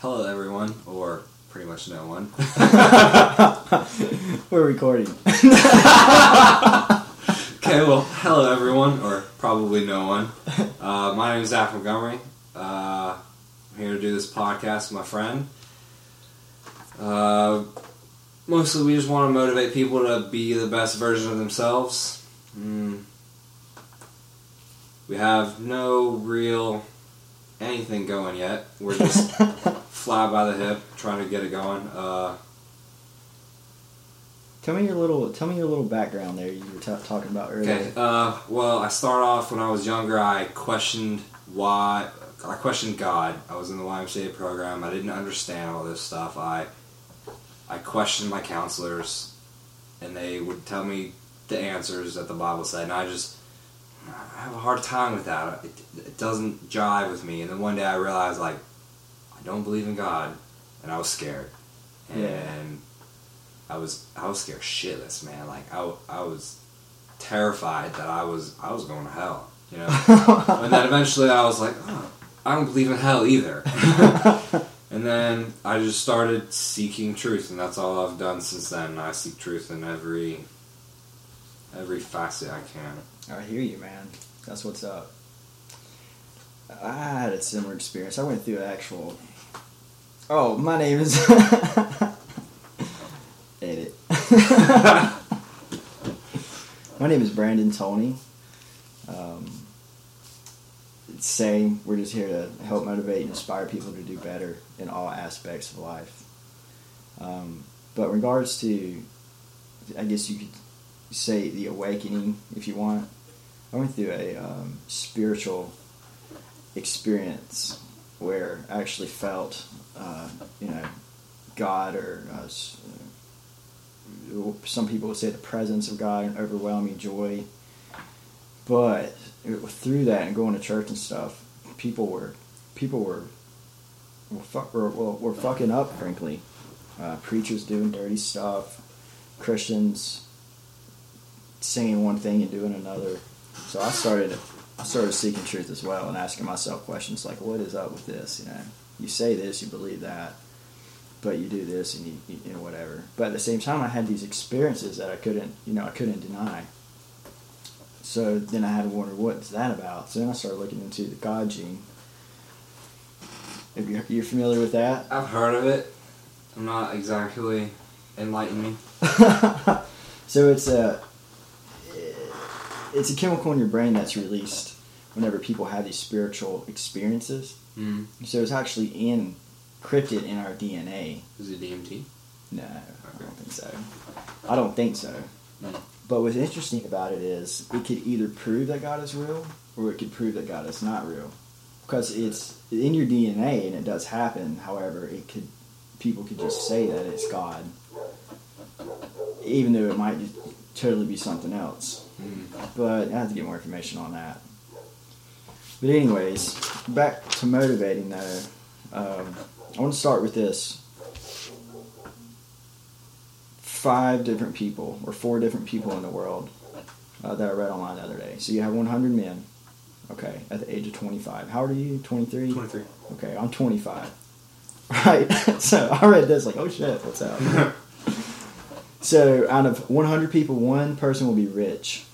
Hello, everyone, or pretty much no one. We're recording. okay, well, hello, everyone, or probably no one. Uh, my name is Zach Montgomery. Uh, I'm here to do this podcast with my friend. Uh, mostly, we just want to motivate people to be the best version of themselves. Mm. We have no real anything going yet. We're just fly by the hip, trying to get it going. Uh, tell me your little tell me your little background there. You were t- talking about earlier. Okay. Uh, well, I start off when I was younger. I questioned why. I questioned God. I was in the YMCA program. I didn't understand all this stuff. I I questioned my counselors, and they would tell me the answers that the Bible said, and I just I have a hard time with that. It, it doesn't jive with me. And then one day I realized like I don't believe in God, and I was scared, and Yeah. I was I was scared shitless, man. Like I, I was terrified that I was I was going to hell, you know. and then eventually I was like, oh, I don't believe in hell either. and then I just started seeking truth, and that's all I've done since then. I seek truth in every every facet I can. I hear you, man. That's what's up. I had a similar experience. I went through an actual. Oh, my name is. Edit. my name is Brandon Tony. Um, same. We're just here to help motivate and inspire people to do better in all aspects of life. Um, but regards to, I guess you could say the awakening, if you want. I went through a um, spiritual experience where I actually felt, uh, you know, God or uh, uh, some people would say the presence of God and overwhelming joy. But through that and going to church and stuff, people were people were were, fuck, were, were fucking up, frankly. Uh, preachers doing dirty stuff, Christians saying one thing and doing another. So I started I started seeking truth as well and asking myself questions like, what is up with this? You know, you say this, you believe that, but you do this and you, you, you know whatever. But at the same time, I had these experiences that I couldn't you know I couldn't deny. So then I had to wonder what's that about. So then I started looking into the God gene. If you're, you're familiar with that, I've heard of it. I'm not exactly enlighten me. so it's a it's a chemical in your brain that's released whenever people have these spiritual experiences. Mm. So it's actually encrypted in our DNA. Is it DMT? No, I don't think so. I don't think so. Mm. But what's interesting about it is it could either prove that God is real or it could prove that God is not real. Because it's in your DNA and it does happen. However, it could people could just say that it's God, even though it might just totally be something else. But I have to get more information on that. But anyways, back to motivating though. Um, I want to start with this. Five different people, or four different people in the world uh, that I read online the other day. So you have 100 men, okay, at the age of 25. How old are you? 23? 23. Okay, I'm 25. Right. so I read this like, oh shit, what's up? so out of 100 people, one person will be rich.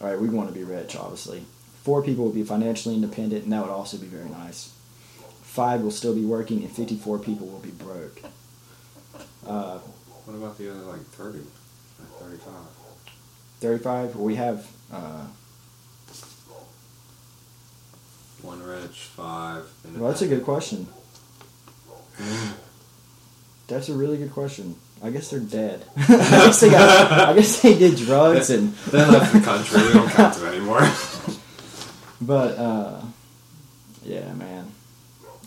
All right, we want to be rich, obviously. Four people will be financially independent, and that would also be very nice. Five will still be working, and 54 people will be broke. Uh, What about the other like 30? Like 35? 35, we have uh, One rich, five. Well, that's a good question. That's a really good question. I guess they're dead. I, guess they got, I guess they did drugs and. They left the country. We don't count them anymore. But uh, yeah, man.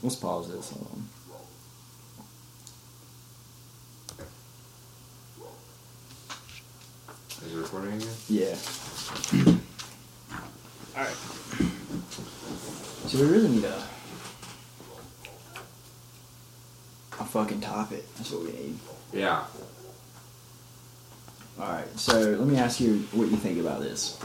Let's pause this. Hold on. Is it recording again? Yeah. All right. So we really need a a fucking topic. That's what we need. Yeah. All right. So let me ask you what you think about this.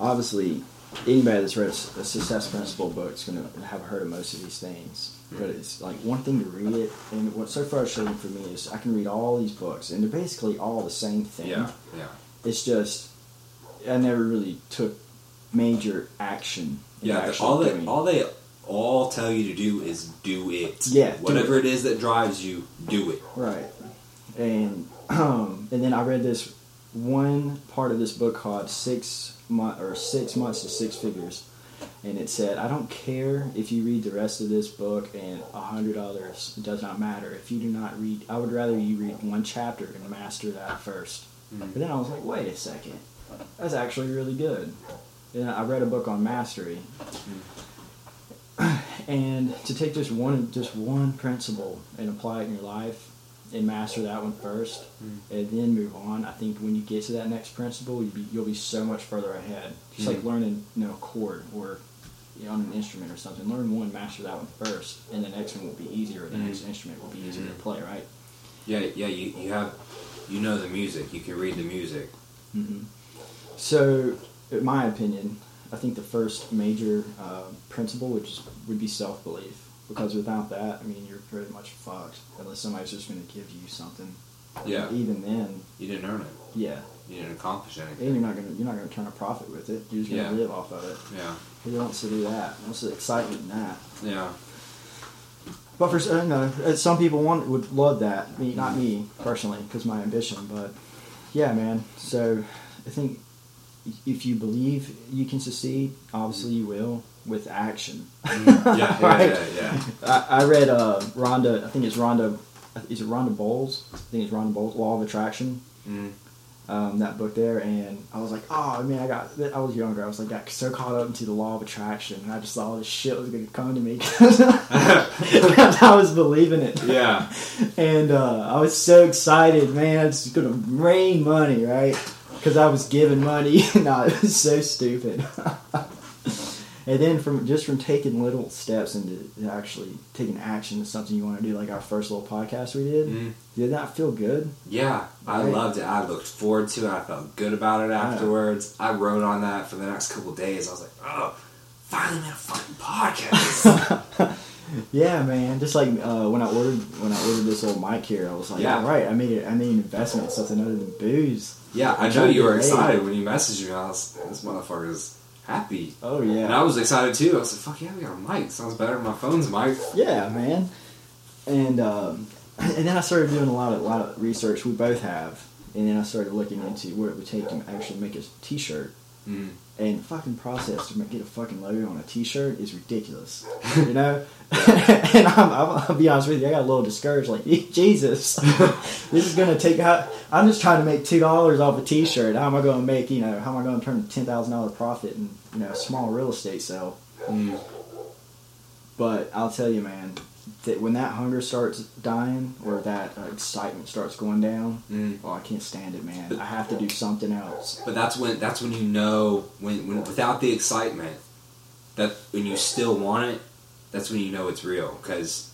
Obviously, anybody that's read a success principle book is going to have heard of most of these things. But it's like one thing to read it, and what's so frustrating for me is I can read all these books, and they're basically all the same thing. Yeah, yeah. It's just I never really took major action. Yeah, all they all they all tell you to do is do it. Yeah, whatever it. it is that drives you, do it. Right. And um, and then I read this one part of this book called Six Month or Six Months to Six Figures, and it said, "I don't care if you read the rest of this book and a hundred others. It does not matter if you do not read. I would rather you read one chapter and master that first. Mhm. But then I was like, wait a second, that's actually really good. And I read a book on mastery. And to take just one just one principle and apply it in your life and master that one first, Mm. and then move on. I think when you get to that next principle, you'll be, you'll be so much further ahead. Just like Mm. learning, you know, a chord or you know, on an instrument or something. Learn one, master that one first, and the next one will be easier. The Mm. next instrument will be easier to Mhm. play, right? Yeah, yeah. You, you have you know the music. You can read the music. hmm So, in my opinion, I think the first major uh, principle would just would be self belief. Because without that, I mean, you're pretty much fucked unless somebody's just going to give you something. Yeah. Even then, You didn't earn it. yeah, You didn't accomplish anything. and you're not going to you're not going to turn a profit with it. You're just going to Yeah. live off of it. Yeah, Who wants to do that? What's the excitement in that? yeah. But for no, uh, some people want would love that. Me, not me personally, because my ambition. But yeah, man. So I think if you believe you can succeed, obviously you will with action. Mm. Yeah, yeah, Right? yeah, yeah. I, I read uh, Rhonda. I think it's Rhonda. Is it Rhonda Bowles? I think it's Rhonda Bowles. Law of Attraction. Mm. Um, that book there, and I was like, oh man, I got. I was younger. I was like, got so caught up into the law of attraction, and I just thought all this shit was gonna come to me because I was believing it. Yeah. And uh, I was so excited, man. It's gonna rain money, right? Because I was giving money. no, it was so stupid. and then from just from taking little steps into actually taking action to something you want to do, like our first little podcast we did, Mm. did that feel good? Yeah, I Right. loved it. I looked forward to it. I felt good about it afterwards. I wrote on that for the next couple days. I was like, oh, finally made a fucking podcast. Yeah, man. Just like uh, when I ordered when I ordered this old mic here, I was like, Yeah. all right, I made it. I made an investment in something other than booze. Yeah, I know you were excited when you messaged me. I was, this motherfucker's happy. Oh yeah. And I was excited too. I was like, fuck yeah, we got a mic. Sounds better than my phone's mic. Yeah, man. And um, and then I started doing a lot of a lot of research. We both have, and then I started looking into what it would take to actually make a T-shirt. Mm. And fucking process to get a fucking logo on a T-shirt is ridiculous, you know. and I'm, I'm, I'll be honest with you, I got a little discouraged. Like Jesus, this is gonna take out. I'm just trying to make two dollars off a T-shirt. How am I going to make? You know, how am I going to turn a ten thousand dollar profit in you know a small real estate sale? Mm. But I'll tell you, man, that when that hunger starts dying or that uh, excitement starts going down, Mm. oh, I can't stand it, man. I have to do something else. But that's when that's when you know when, when without the excitement that when you still want it, that's when you know it's real because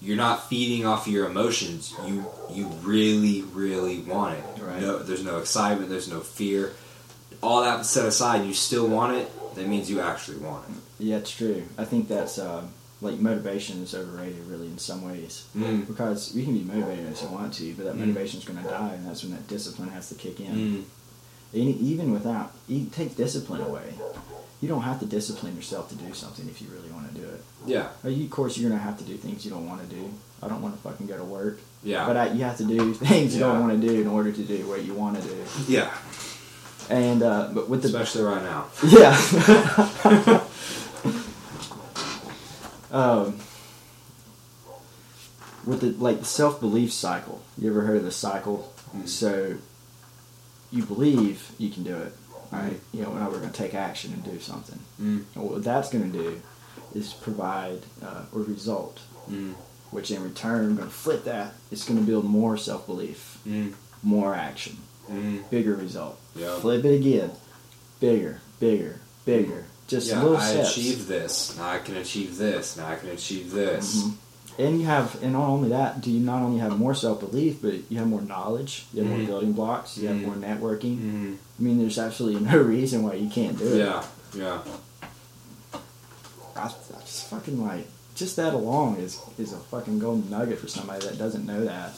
you're not feeding off your emotions. You you really really want it. Right. No, there's no excitement. There's no fear. All that set aside, you still want it. That means you actually want it. Yeah, it's true. I think that's uh, like motivation is overrated, really, in some ways. Mm. Because you can be motivated if you want to, but that Mm. is going to die, and that's when that discipline has to kick in. Mm. And even without, you take discipline away. You don't have to discipline yourself to do something if you really want to do it. Yeah, you- Of course, you're gonna have to do things you don't want to do. I don't want to fucking go to work, yeah, but I, you have to do things you Yeah. don't want to do in order to do what you want to do. yeah. And uh, but with the Especially right now. yeah, um, with the like the self belief cycle. You ever heard of the cycle? Mm. So you believe you can do it, right? You know, now we're gonna take action and do something. Mm. And what that's gonna do is provide uh, a result Mm. which in return, going to flip that. It's going to build more self belief, Mm. more action, Mm. bigger result. Yeah. Flip it again, bigger, bigger, bigger. Just yeah, little I steps. achieved this. Now I can achieve this. Now I can achieve this. Mhm. And you have, and not only that, do you not only have more self belief, but you have more knowledge. You have Mhm. more building blocks. You have Mhm. more networking. Mm. I mean, there's absolutely no reason why you can't do it. Yeah, Yeah. I, I just fucking like just that alone is is a fucking golden nugget for somebody that doesn't know that.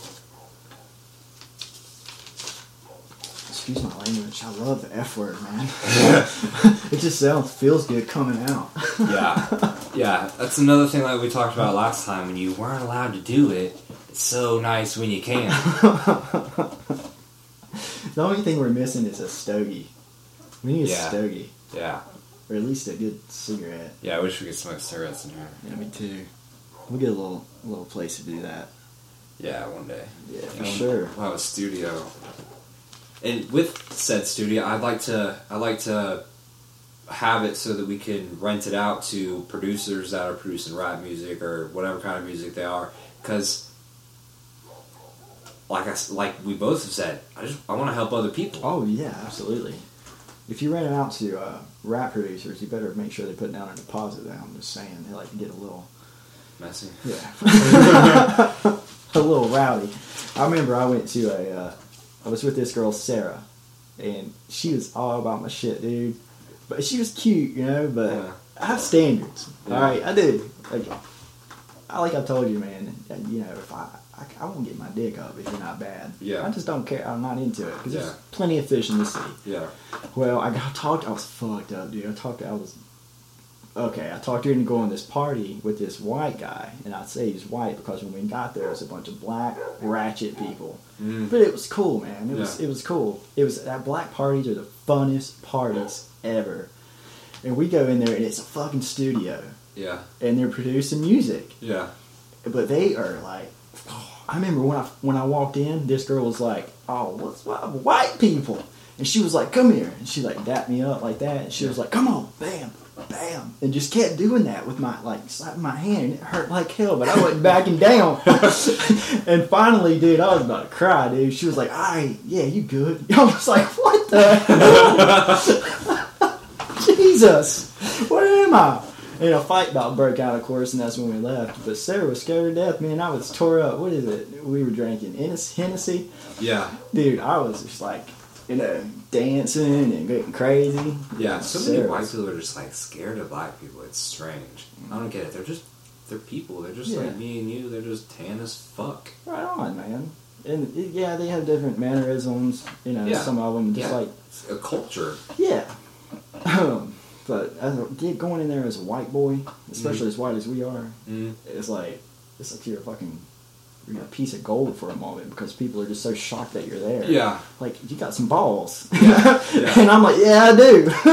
Excuse my language. I love the F word, man. it just sounds feels good coming out. yeah, yeah. That's another thing like we talked about last time. When you weren't allowed to do it, it's so nice when you can. the only thing we're missing is a stogie. We need a Yeah. stogie, Yeah, or at least a good cigarette. yeah. I wish we could smoke cigarettes in here. Yeah, me too. We'll get a little little place to do that. Yeah, one day. Yeah, for sure. We'll have a studio. And with said studio, I'd like to I'd like to have it so that we can rent it out to producers that are producing rap music or whatever kind of music they are. Because, like I like we both have said, I just I want to help other people. Oh yeah, absolutely. If you rent it out to uh, rap producers, you better make sure they put down a deposit. There, I'm just saying they like to get a little, Messy. yeah, a little rowdy. I remember I went to a, uh, I was with this girl Sarah, and she was all about my shit, dude. But she was cute, you know. But Yeah. I have standards. Yeah. All right, I do. Like, I like I told you, man. You know, if I, I, I won't get my dick up if you're not bad. Yeah. I just don't care. I'm not into it because Yeah. there's plenty of fish in the sea. Yeah. Well, I got talked. I was fucked up, dude. I talked. I was okay. I talked her into going to this party with this white guy, and I'd say he's white because when we got there, it was a bunch of black ratchet people. Mm. But it was cool, man. It was it was cool. It was that black parties are the funnest parties ever. And we go in there, and it's a fucking studio, Yeah. and they're producing music Yeah. but they are like I remember when I when I walked in, this girl was like, "Oh, what's what, white people?" And she was like, "Come here," and she like dapped me up like that, and she was like, "Come on, bam, bam," and just kept doing that with my like slapping my hand. and It hurt like hell, but I wasn't backing down. and finally, dude, I was about to cry, dude. She was like, "All right, yeah, you good?" I was like, "What the? Jesus, what am I? And a fight about broke out, of course, and that's when we left. But Sarah was scared to death, man. I was tore up. What is it? We were drinking Hennes- Hennessy. Yeah. Dude, I was just like, you know, dancing and getting crazy. Yeah. So many Sarah white people are just like scared of black people. It's strange. I don't get it. They're just they're people. They're just Yeah. like me and you. They're just tan as fuck. Right on, man. And yeah, they have different mannerisms. You know, Yeah. some of them just Yeah. like, It's a culture. yeah. but as a, get going in there as a white boy, especially Mm. as white as we are, Mm. it's like it's like you're a fucking you're a piece of gold for a moment because people are just so shocked that you're there. Yeah. like you got some balls. Yeah, yeah. and I'm like, yeah, I do.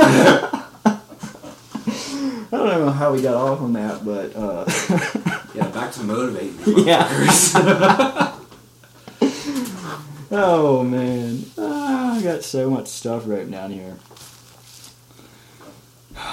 I don't know how we got off on that, but uh, Yeah. Back to motivating. you Yeah. oh man, ah, I got so much stuff written down here.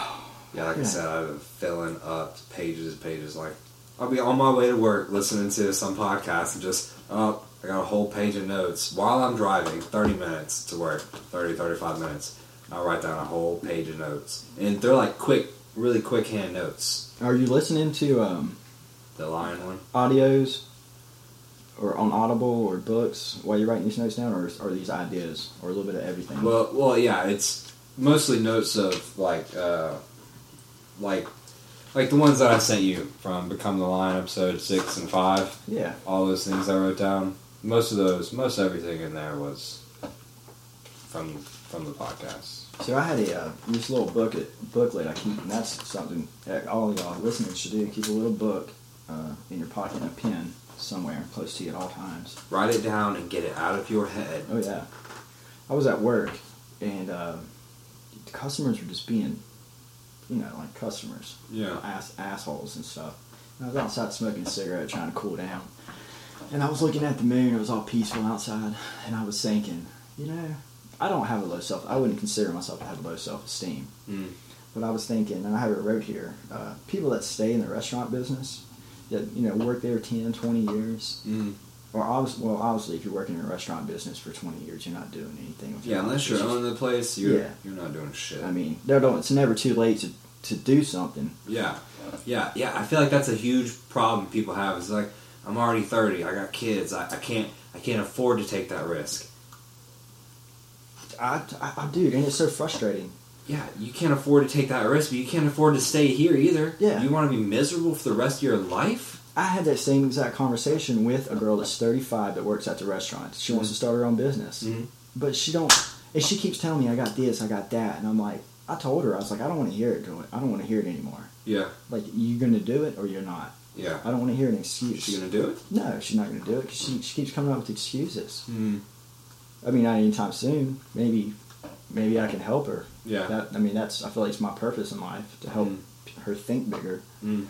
Yeah, like I said, I've been filling up pages, and pages. Like, I'll be on my way to work listening to some podcast and just, oh, I got a whole page of notes while I'm driving, 30 minutes to work, 30, 35 minutes. I'll write down a whole page of notes. And they're like quick, really quick hand notes. Are you listening to um, The lion one. audios or on Audible or books while you're writing these notes down, or are these ideas or a little bit of everything? Well, well, yeah, it's mostly notes of like, uh, like, like the ones that I sent you from Become the Lion episode six and five. yeah. all those things I wrote down. Most of those, most everything in there was from from the podcast. So I had a uh, this little booklet booklet I keep, and that's something that all of y'all listeners should do. Keep a little book uh, in your pocket and a pen somewhere close to you at all times. Write it down and get it out of your head. Oh yeah, I was at work, and uh, the customers were just being, you know, like customers, Yeah. ass assholes and stuff. And I was outside smoking a cigarette, trying to cool down, and I was looking at the moon. It was all peaceful outside, and I was thinking, you know, I don't have a low self. I wouldn't consider myself to have a low self esteem. Mm. But I was thinking, and I have it wrote here, uh, people that stay in the restaurant business, that you know work there 10, 20 years, Mm. Or obviously, well, obviously, if you're working in a restaurant business for 20 years, you're not doing anything. Yeah, unless you're owning the place, you're Yeah. you're not doing shit. I mean, there don't, it's never too late to, to do something. yeah, yeah, yeah. I feel like that's a huge problem people have. It's like I'm already 30. I got kids. I, I can't I can't afford to take that risk. I, I, I do, and it's so frustrating. yeah, you can't afford to take that risk, but you can't afford to stay here either. Yeah. You want to be miserable for the rest of your life? I had that same exact conversation with a girl that's 35 that works at the restaurant. She wants to start her own business, Mhm. but she don't. And she keeps telling me, "I got this, I got that," and I'm like, I told her, I was like, I don't want to hear it. Going, I don't want to hear it anymore. Yeah. Like, you're gonna do it or you're not. Yeah. I don't want to hear an Is excuse. she gonna do it? No, she's not gonna do it because she she keeps coming up with excuses. Mm. I mean, not anytime soon. Maybe, maybe I can help her. Yeah. That I mean, that's I feel like it's my purpose in life to help Mm. her think bigger. Mm.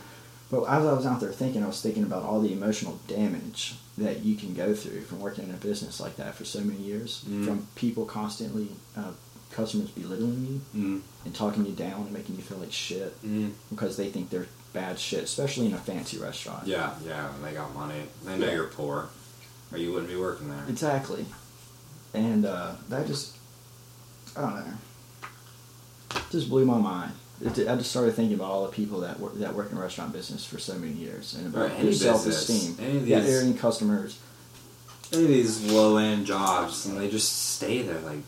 But as I was out there thinking, I was thinking about all the emotional damage that you can go through from working in a business like that for so many years, Mm. from people constantly, uh, customers belittling you Mm. and talking you down and making you feel like shit Mm. because they think they're bad shit, especially in a fancy restaurant. Yeah, yeah, when they got money. They know Yeah. you're poor, or you wouldn't be working there. Exactly. And uh, that just, I don't know, just blew my mind. It, I just started thinking about all the people that work, that work in restaurant business for so many years and about Right, their self-esteem. any of yeah, these- any customers. Any of these low end jobs, and they just stay there. Like,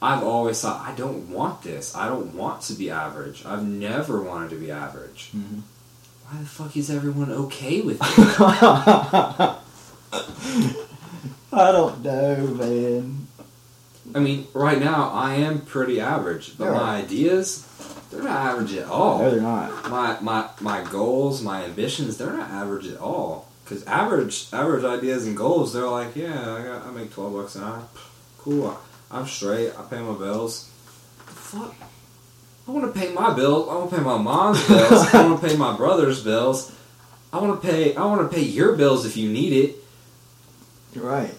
I've always thought, I don't want this. I don't want to be average. I've never wanted to be average. Mhm. Why the fuck is everyone okay with it? I don't know, man. I mean, right now I am pretty average, but Yeah. my ideas, they're not average at all. No, they're not. my my my goals, my ambitions, they're not average at all. Cause average average ideas and goals, they're like, yeah, I got I make twelve bucks an hour, cool. I'm straight. I pay my bills. The fuck. I want to pay my bills. I want to pay my mom's bills. I want to pay my brother's bills. I want to pay. I want to pay your bills if you need it. You're right.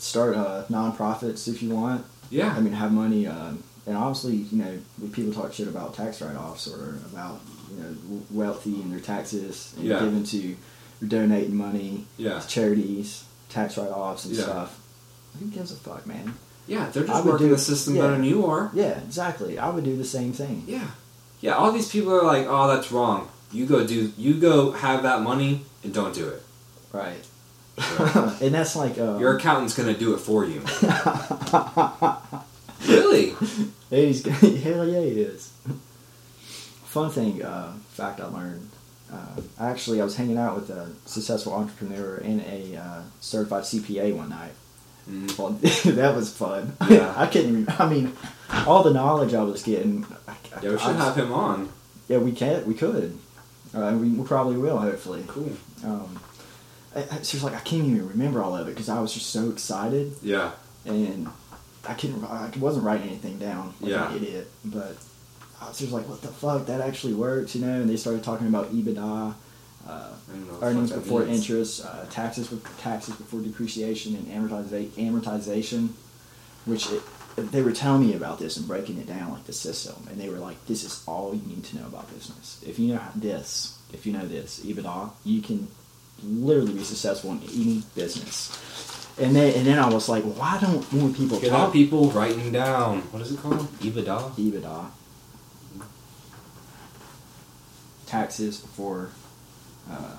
Start uh, nonprofits if you want. Yeah. I mean, have money, uh, and obviously, you know, people talk shit about tax write-offs or about you know wealthy and their taxes and Yeah. giving to donating money yeah. to charities, tax write-offs and Yeah. stuff. Who gives a fuck, man? Yeah. They're I just would working do- the system yeah. better than you are. Yeah, exactly. I would do the same thing. Yeah. Yeah, all these people are like, "Oh, that's wrong. You go do you go have that money and don't do it. Right. And that's like uh, Your accountant's going to do it for you." really? He's hell yeah, he is. Fun thing, uh, fact I learned. Uh, actually, I was hanging out with a successful entrepreneur and a uh, certified CPA one night. Mm. Well, that was fun. Yeah. I couldn't. I mean, all the knowledge I was getting. I, Yeah, we should I- have him on. Yeah, we can. We could. Uh, we, we probably will. Hopefully. Cool. Um, So it's like I can't even remember all of it because I was just so excited Yeah. and I couldn't. I wasn't writing anything down like Yeah. an idiot. But I was just like, "What the fuck? That actually works," you know. And they started talking about EBITDA, uh, I don't know what the earnings before means. interest, uh, taxes with taxes before depreciation, and amortiza- amortization. Which it, they were telling me about this and breaking it down like the system, and they were like, "This is all you need to know about business. If you know this, if you know this EBITDA, you can literally be successful in any business." And then, and then I was like, why don't more people Get talk people writing down. What is it called? EBITDA? EBITDA. Taxes for uh,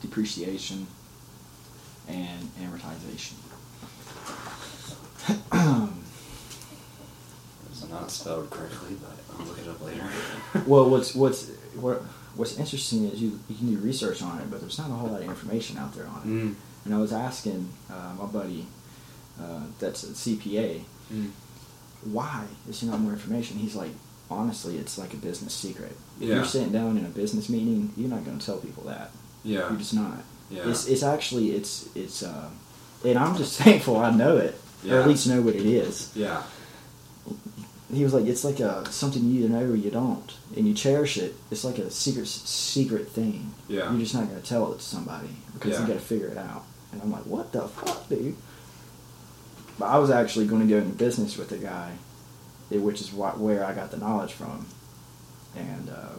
depreciation and amortization. It's not spelled correctly, but I'll look it up later. well, what's what's what, what's interesting is you you can do research on it, but there's not a whole lot of information out there on it. Mm. And I was asking uh, my buddy, uh, that's a CPA, Mm. why is there not more information? He's like, honestly, it's like a business secret. If you're sitting down in a business meeting, you're not going to tell people that. Yeah. You're just not. Yeah. It's it's actually it's it's uh, and I'm just thankful I know it, or at least know what it is. Yeah. He was like, it's like a something you either know or you don't, and you cherish it. It's like a secret secret thing. Yeah. You're just not going to tell it to somebody because Yeah. you got to figure it out. And I'm like, what the fuck, dude? But I was actually going to go into business with a guy, eh, which is why, where I got the knowledge from. And uh,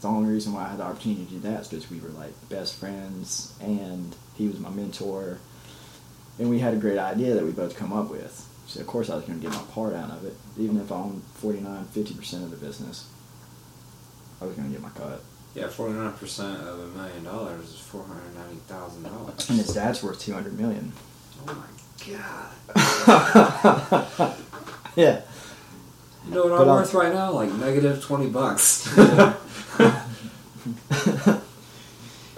the only reason why I had the opportunity to do that is because we were like best friends, and he was my mentor, and we had a great idea that we both come up with. So of course I was going to get my part out of it, even if I own 49, 50 percent of the business. I was going to get my cut. Yeah, forty nine percent of a million dollars is four hundred ninety thousand dollars. And his dad's worth 200 million. Oh my god. yeah. You know what I'm I'm- worth right now? Like negative twenty bucks.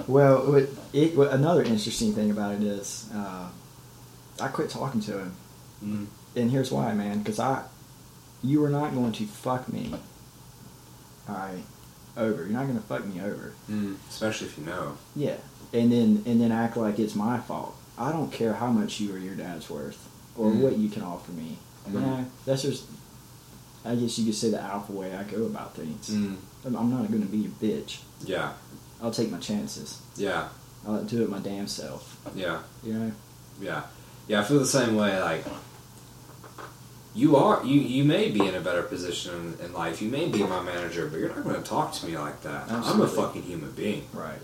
Well, what it, another interesting thing about it is, uh, I quit talking to him, mm. and here's why, man. Because I, you are not going to fuck me. All right, over. You're not going to fuck me over. Mm. Especially if you know. Yeah, and then and then act like it's my fault. I don't care how much you or your dad's worth, or Mm. what you can offer me. You Mm. know, that's just. I guess you could say the alpha way I go about things. Mm. I'm I'm not going to be a bitch. Yeah. I'll take my chances. Yeah. I'll do it my damn self. Yeah. You know. Yeah, yeah. I feel the same way. Like you are, you you may be in a better position in, in life. You may be my manager, but you're not going to talk to me like that. I'm a fucking human being. Right.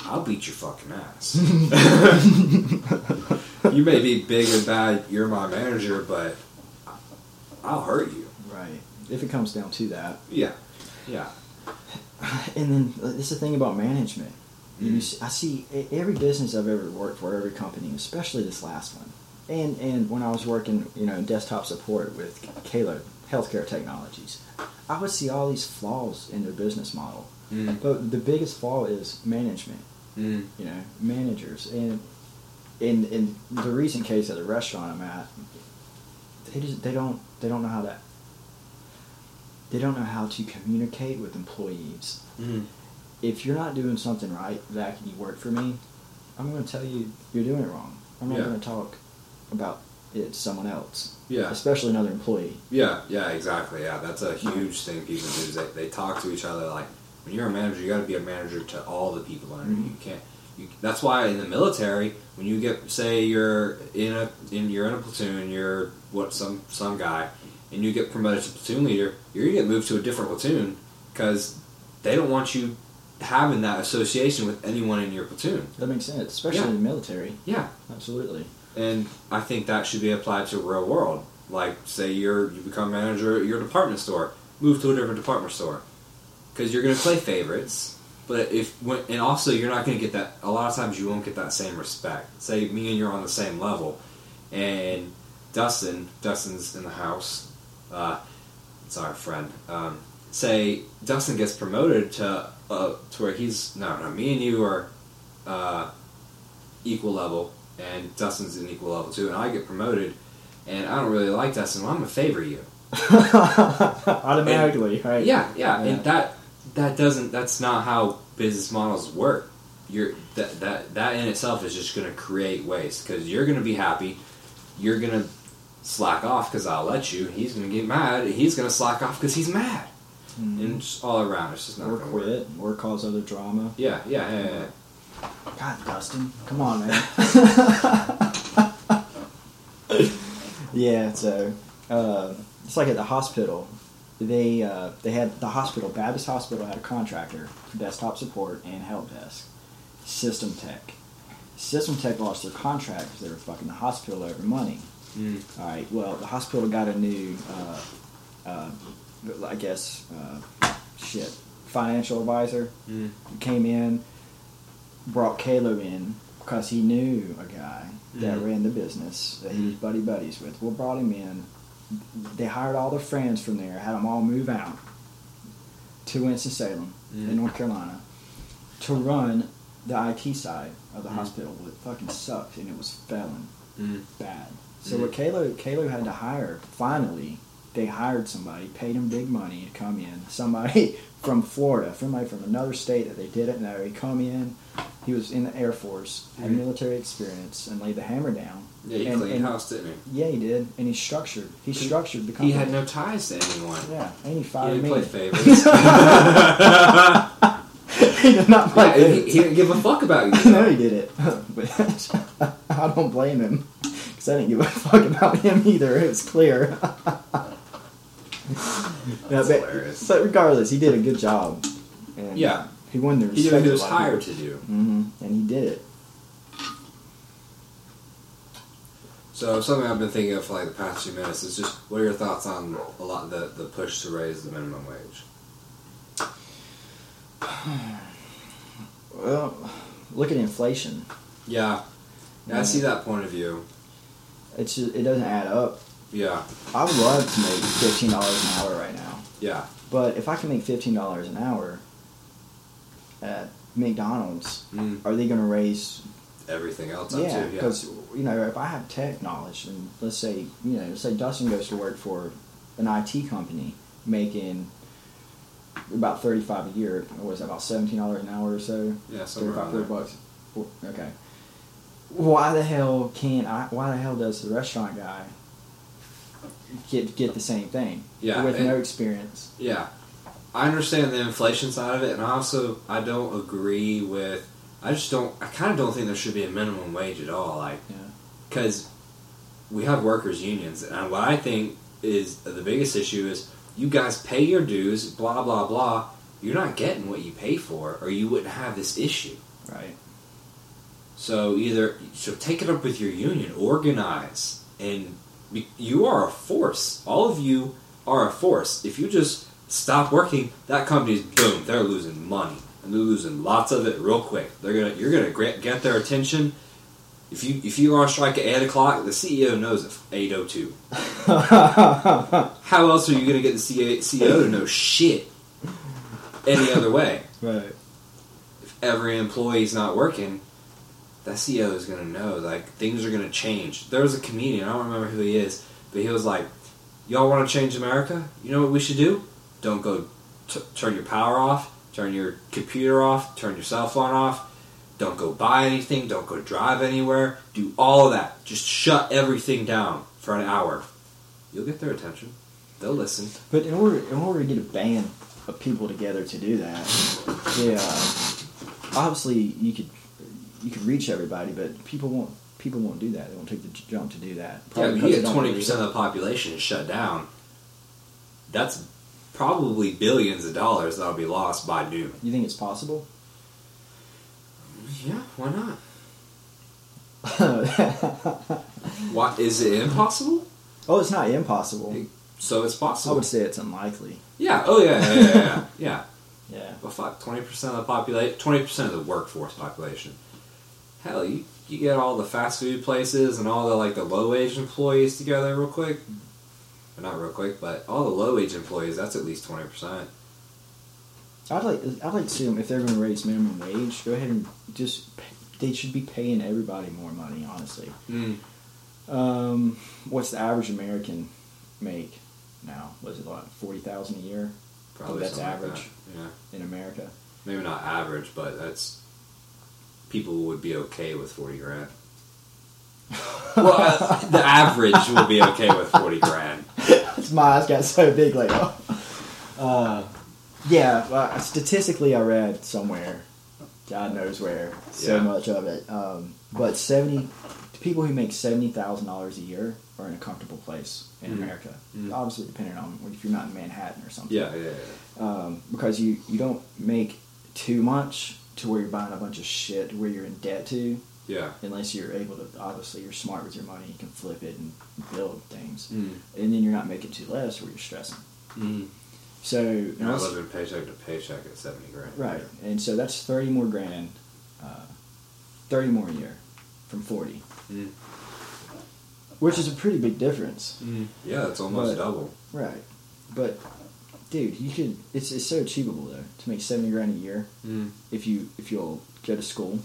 I'll beat your fucking ass. you may be big and bad. You're my manager, but I'll hurt you. Right. If it comes down to that. Yeah, yeah. And then uh, it's the thing about management. You I see every business I've ever worked for, every company, especially this last one, and and when I was working, you know, in desktop support with Kalo Healthcare Technologies, I would see all these flaws in their business model. Mm. But the biggest flaw is management. Mm. You know, managers, and in in the recent case at the restaurant I'm at, they just they don't they don't know how to they don't know how to communicate with employees. Mm. If you're not doing something right, Zach, and you work for me, I'm going to tell you you're doing it wrong. I'm not Yeah. going to talk about it to someone else, Yeah. especially another employee. Yeah, yeah, exactly. Yeah, that's a huge thing people do. Is they, they talk to each other like when you're a manager, you got to be a manager to all the people under you. Mhm. You can't. You, that's why in the military, when you get say you're in a in you're in a platoon, you're what some some guy, and you get promoted to platoon leader, you're gonna get moved to a different platoon because they don't want you having that association with anyone in your platoon. That makes sense, especially Yeah. in the military. Yeah, Absolutely. and I think that should be applied to real world. Like, say you're you become manager at your department store, move to a different department store, because you're going to play favorites. But if when, and also you're not going to get that. A lot of times you won't get that same respect. Say me and you're on the same level, and Dustin, Dustin's in the house. Uh, it's our friend. Um, say Dustin gets promoted to uh, to where he's no no me and you are uh, equal level, and Dustin's an equal level too, and I get promoted, and I don't really like Dustin. Well, I'm gonna favor you. Automatically, right? Yeah, yeah, Yeah. and that that doesn't. That's not how business models work. You're that that that in itself is just gonna create waste because you're gonna be happy. You're gonna slack off because I'll let you. He's gonna get mad. He's gonna slack off because he's mad, Mhm. and all around. It's just not Or gonna work. or cause other drama. Yeah, yeah, yeah, yeah. God, Dustin, come on, man. yeah, so uh, it's like at the hospital. They uh, they had the hospital Baptist Hospital had a contractor for desktop support and help desk. System Tech. System Tech lost their contract because they were fucking the hospital over money. Mm. All right. Well, the hospital got a new, uh, uh, I guess, uh, shit, financial advisor Mm. came in, brought Kalo in because he knew a guy that Mhm. ran the business that he was Mhm. buddy buddies with. Well, brought him in. They hired all their friends from there, had them all move out to Winston Salem Mhm. in North Carolina to run the IT side of the Mhm. hospital. It fucking sucked, and it was failing Mm. bad. So what Kalo Kalo had to hire finally, they hired somebody, paid him big money to come in. Somebody from Florida, somebody from another state that they didn't know. He come in. He was in the Air Force, had Mhm. military experience, and laid the hammer down. Yeah, he And- cleaned and- house, didn't he? Yeah, he did, and he structured. He He- structured the He had no ties to anyone. Yeah, and he He fired didn't me. play favorites. he did not play yeah, he, he didn't give a fuck about you. no, he did it. but I don't blame him because I didn't give a fuck about him either. It was clear. That's but, hilarious. but regardless, he did a good job. And Yeah. he won the He respect. did what he was a lot of hired to do. hmm and he did it. So something I've been thinking of for like the past few minutes is just what are your thoughts on a lot the the push to raise the minimum wage? Well, look at inflation. Yeah, yeah, I see that point of view. It's just, it doesn't add up Yeah. I would love to make fifteen dollars an hour right now. Yeah. But if I can make fifteen dollars an hour at McDonald's, Mm. are they going to raise? Everything else up Yeah, too. Yeah. because you know if I have tech knowledge, and let's say you know, let's say Dustin goes to work for an IT company making about thirty five a year. What was that about seventeen dollars an hour or so? Yeah, somewhere 35, around 40 there. bucks. Okay. Why the hell can't I? Why the hell does the restaurant guy get get the same thing? Yeah, with and- no experience. Yeah, I understand the inflation side of it, and I also I don't agree with. I just don't. I kind of don't think there should be a minimum wage at all. Like, Yeah. because we have workers unions, and what I think is the biggest issue is you guys pay your dues, blah blah blah. You're not getting what you pay for, or you wouldn't have this issue. Right. So either so take it up with your union, organize, and you are a force. All of you are a force. If you just stop working, that company's boom, they're losing money, and they're losing lots of it real quick. They're gonna you're gonna get, get their attention. If you if you are on strike at eight o'clock, the CEO knows at eight o two. How else are you gonna get the CEO CEO to know shit any other way? right. if every employee's not working, that CEO is going to know like things are going to change. There was a comedian, I don't remember who he is, but he was like, "Y'all want to change America? You know what we should do? Don't go t- turn your power off, turn your computer off, turn your cell phone off. Don't go buy anything. Don't go drive anywhere. Do all of that. Just shut everything down for an hour. You'll get their attention. They'll listen. But in order in order to get a band of people together to do that, yeah, obviously you could you could reach everybody, but people won't people won't do that. They won't take the jump to do that. Yeah, Probably if you get twenty percent of the population is shut down. That's probably billions of dollars that'll be lost by noon. You think it's possible? Yeah, why not? what is it impossible? Oh, it's not impossible. So it's possible. I would say it's unlikely. Yeah. Oh yeah. Yeah. Yeah. Yeah. yeah. Yeah. But fuck, twenty percent of the population, twenty percent of the workforce population. Hell, you you get all the fast food places and all the like the low wage employees together real quick. Or not real quick, but all the low wage employees. That's at least twenty percent. I'd like I'd like to see them if they're going to raise minimum wage. Go ahead and just they should be paying everybody more money. Honestly, Mm. um, what's the average American make now? Was it like forty thousand a year Probably that's something like average. that. Yeah. in America? maybe not average, but that's people would be okay with forty grand. well, uh, the average will be okay with forty grand. my eyes got so big like oh. uh, yeah uh, statistically i read somewhere god knows where so Yeah. much of it um, but 70 people who make $70000 a year are in a comfortable place in Mhm. America. Mhm. Obviously, depending on if you're not in Manhattan or something. Yeah, yeah, yeah. Um, because you you don't make too much to where you're buying a bunch of shit where you're in debt to, Yeah. unless you're able to. Obviously, you're smart with your money. You can flip it and build things, Mm. and then you're not making too less where you're stressing. Mm. So You're not living paycheck to paycheck at seventy grand. Right, and so that's thirty more grand, uh, thirty more a year from forty, Mm. which is a pretty big difference. Mm. Yeah, it's almost But- double. Right, but dude, you could. It's it's so achievable though to make seventy grand a year Mm. if you if you'll go to school.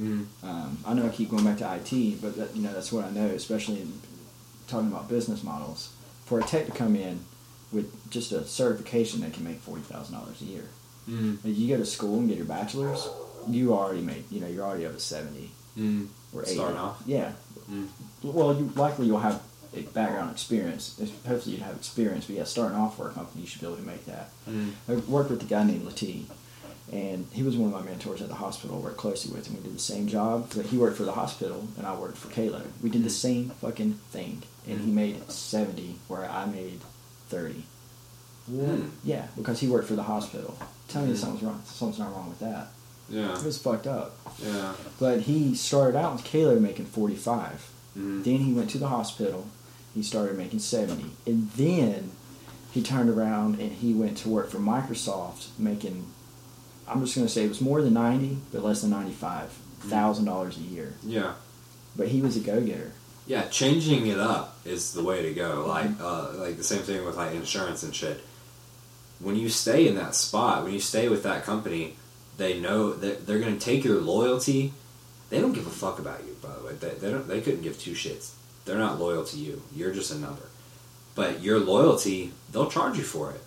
Mm. Um, I know I keep going back to IT, but that, you know that's what I know, especially in talking about business models. For a tech to come in with just a certification, they can make forty thousand dollars a year. Mm. If you go to school and get your bachelor's, you already make you know you're already up at seventy Mm. or eighty. Starting off. Yeah. Mm. Well, you likely you'll have background experience. Hopefully, you'd have experience. But yeah, starting off for a company, you should be able to make that. Mm. I worked with a guy named Lati, and he was one of my mentors at the hospital. I worked closely with him. We did the same job, but he worked for the hospital, and I worked for Kalo. We did the same fucking thing, and he made seventy, where I made thirty. Mm. Yeah, because he worked for the hospital. Tell me Mm. something's wrong. Something's not wrong with that. Yeah. It was fucked up. Yeah. But he started out with Kalo making forty five. Mm. Then he went to the hospital. He started making 70. And then he turned around and he went to work for Microsoft making, I'm just going to say it was more than 90, but less than $95,000 a year. Yeah. But he was a go getter. Yeah. Changing it up is the way to go. Like uh, like the same thing with like insurance and shit. When you stay in that spot, when you stay with that company, they know that they're going to take your loyalty. They don't give a fuck about you, by the way. They, they don't. They couldn't give two shits. They're not loyal to you. You're just a number. But your loyalty, they'll charge you for it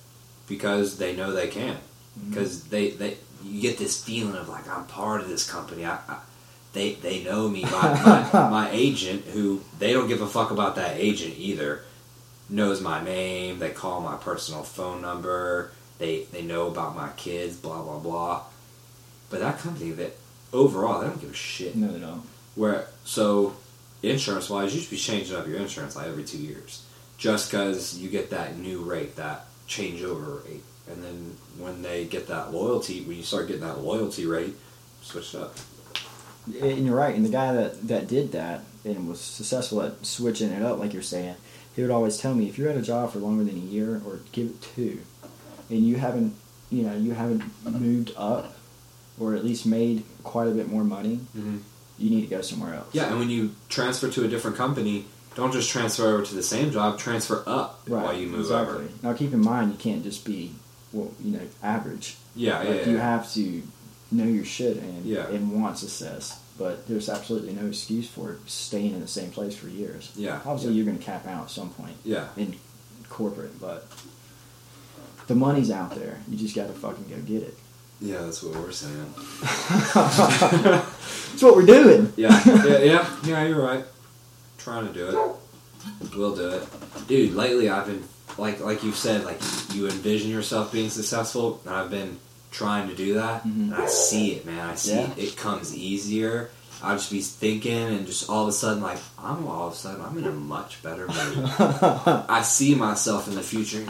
because they know they can. Mm-hmm. Because they, they you get this feeling of like I'm part of this company. I, I they they know me. My, my my agent, who they don't give a fuck about that agent either, knows my name. They call my personal phone number. They they know about my kids. Blah blah blah. But that company, that overall, they don't give a shit. No, they don't. Where so insurance wise, you should be changing up your insurance like every two years, just because you get that new rate, that changeover rate, and then when they get that loyalty, when you start getting that loyalty rate, switch it up. And you're right. And the guy that, that did that and was successful at switching it up, like you're saying, he would always tell me if you're at a job for longer than a year or give it two, and you haven't, you know, you haven't moved up or at least made quite a bit more money, Mm-hmm. You need to go somewhere else. Yeah, and when you transfer to a different company, don't just transfer over to the same job. Transfer up Right. while you move exactly. over. Now keep in mind you can't just be, well, you know, average. Yeah, yeah, Like, yeah. You have to know your shit and Yeah. and want success. But there's absolutely no excuse for staying in the same place for years. Yeah. Obviously, you're going to cap out at some point yeah. in corporate, but the money's out there. You just got to fucking go get it. Yeah, that's what we're saying. That's what we're doing. Yeah, yeah, yeah, yeah. You're right. Trying to do it. We'll do it, dude. Lately, I've been like, like you said, like you envision yourself being successful, and I've been trying to do that, Mhm. and I see it, man. I see Yeah. it. It comes easier. I'll just be thinking, and just all of a sudden, like I'm all of a sudden, I'm in a much better mood. I see myself in the future,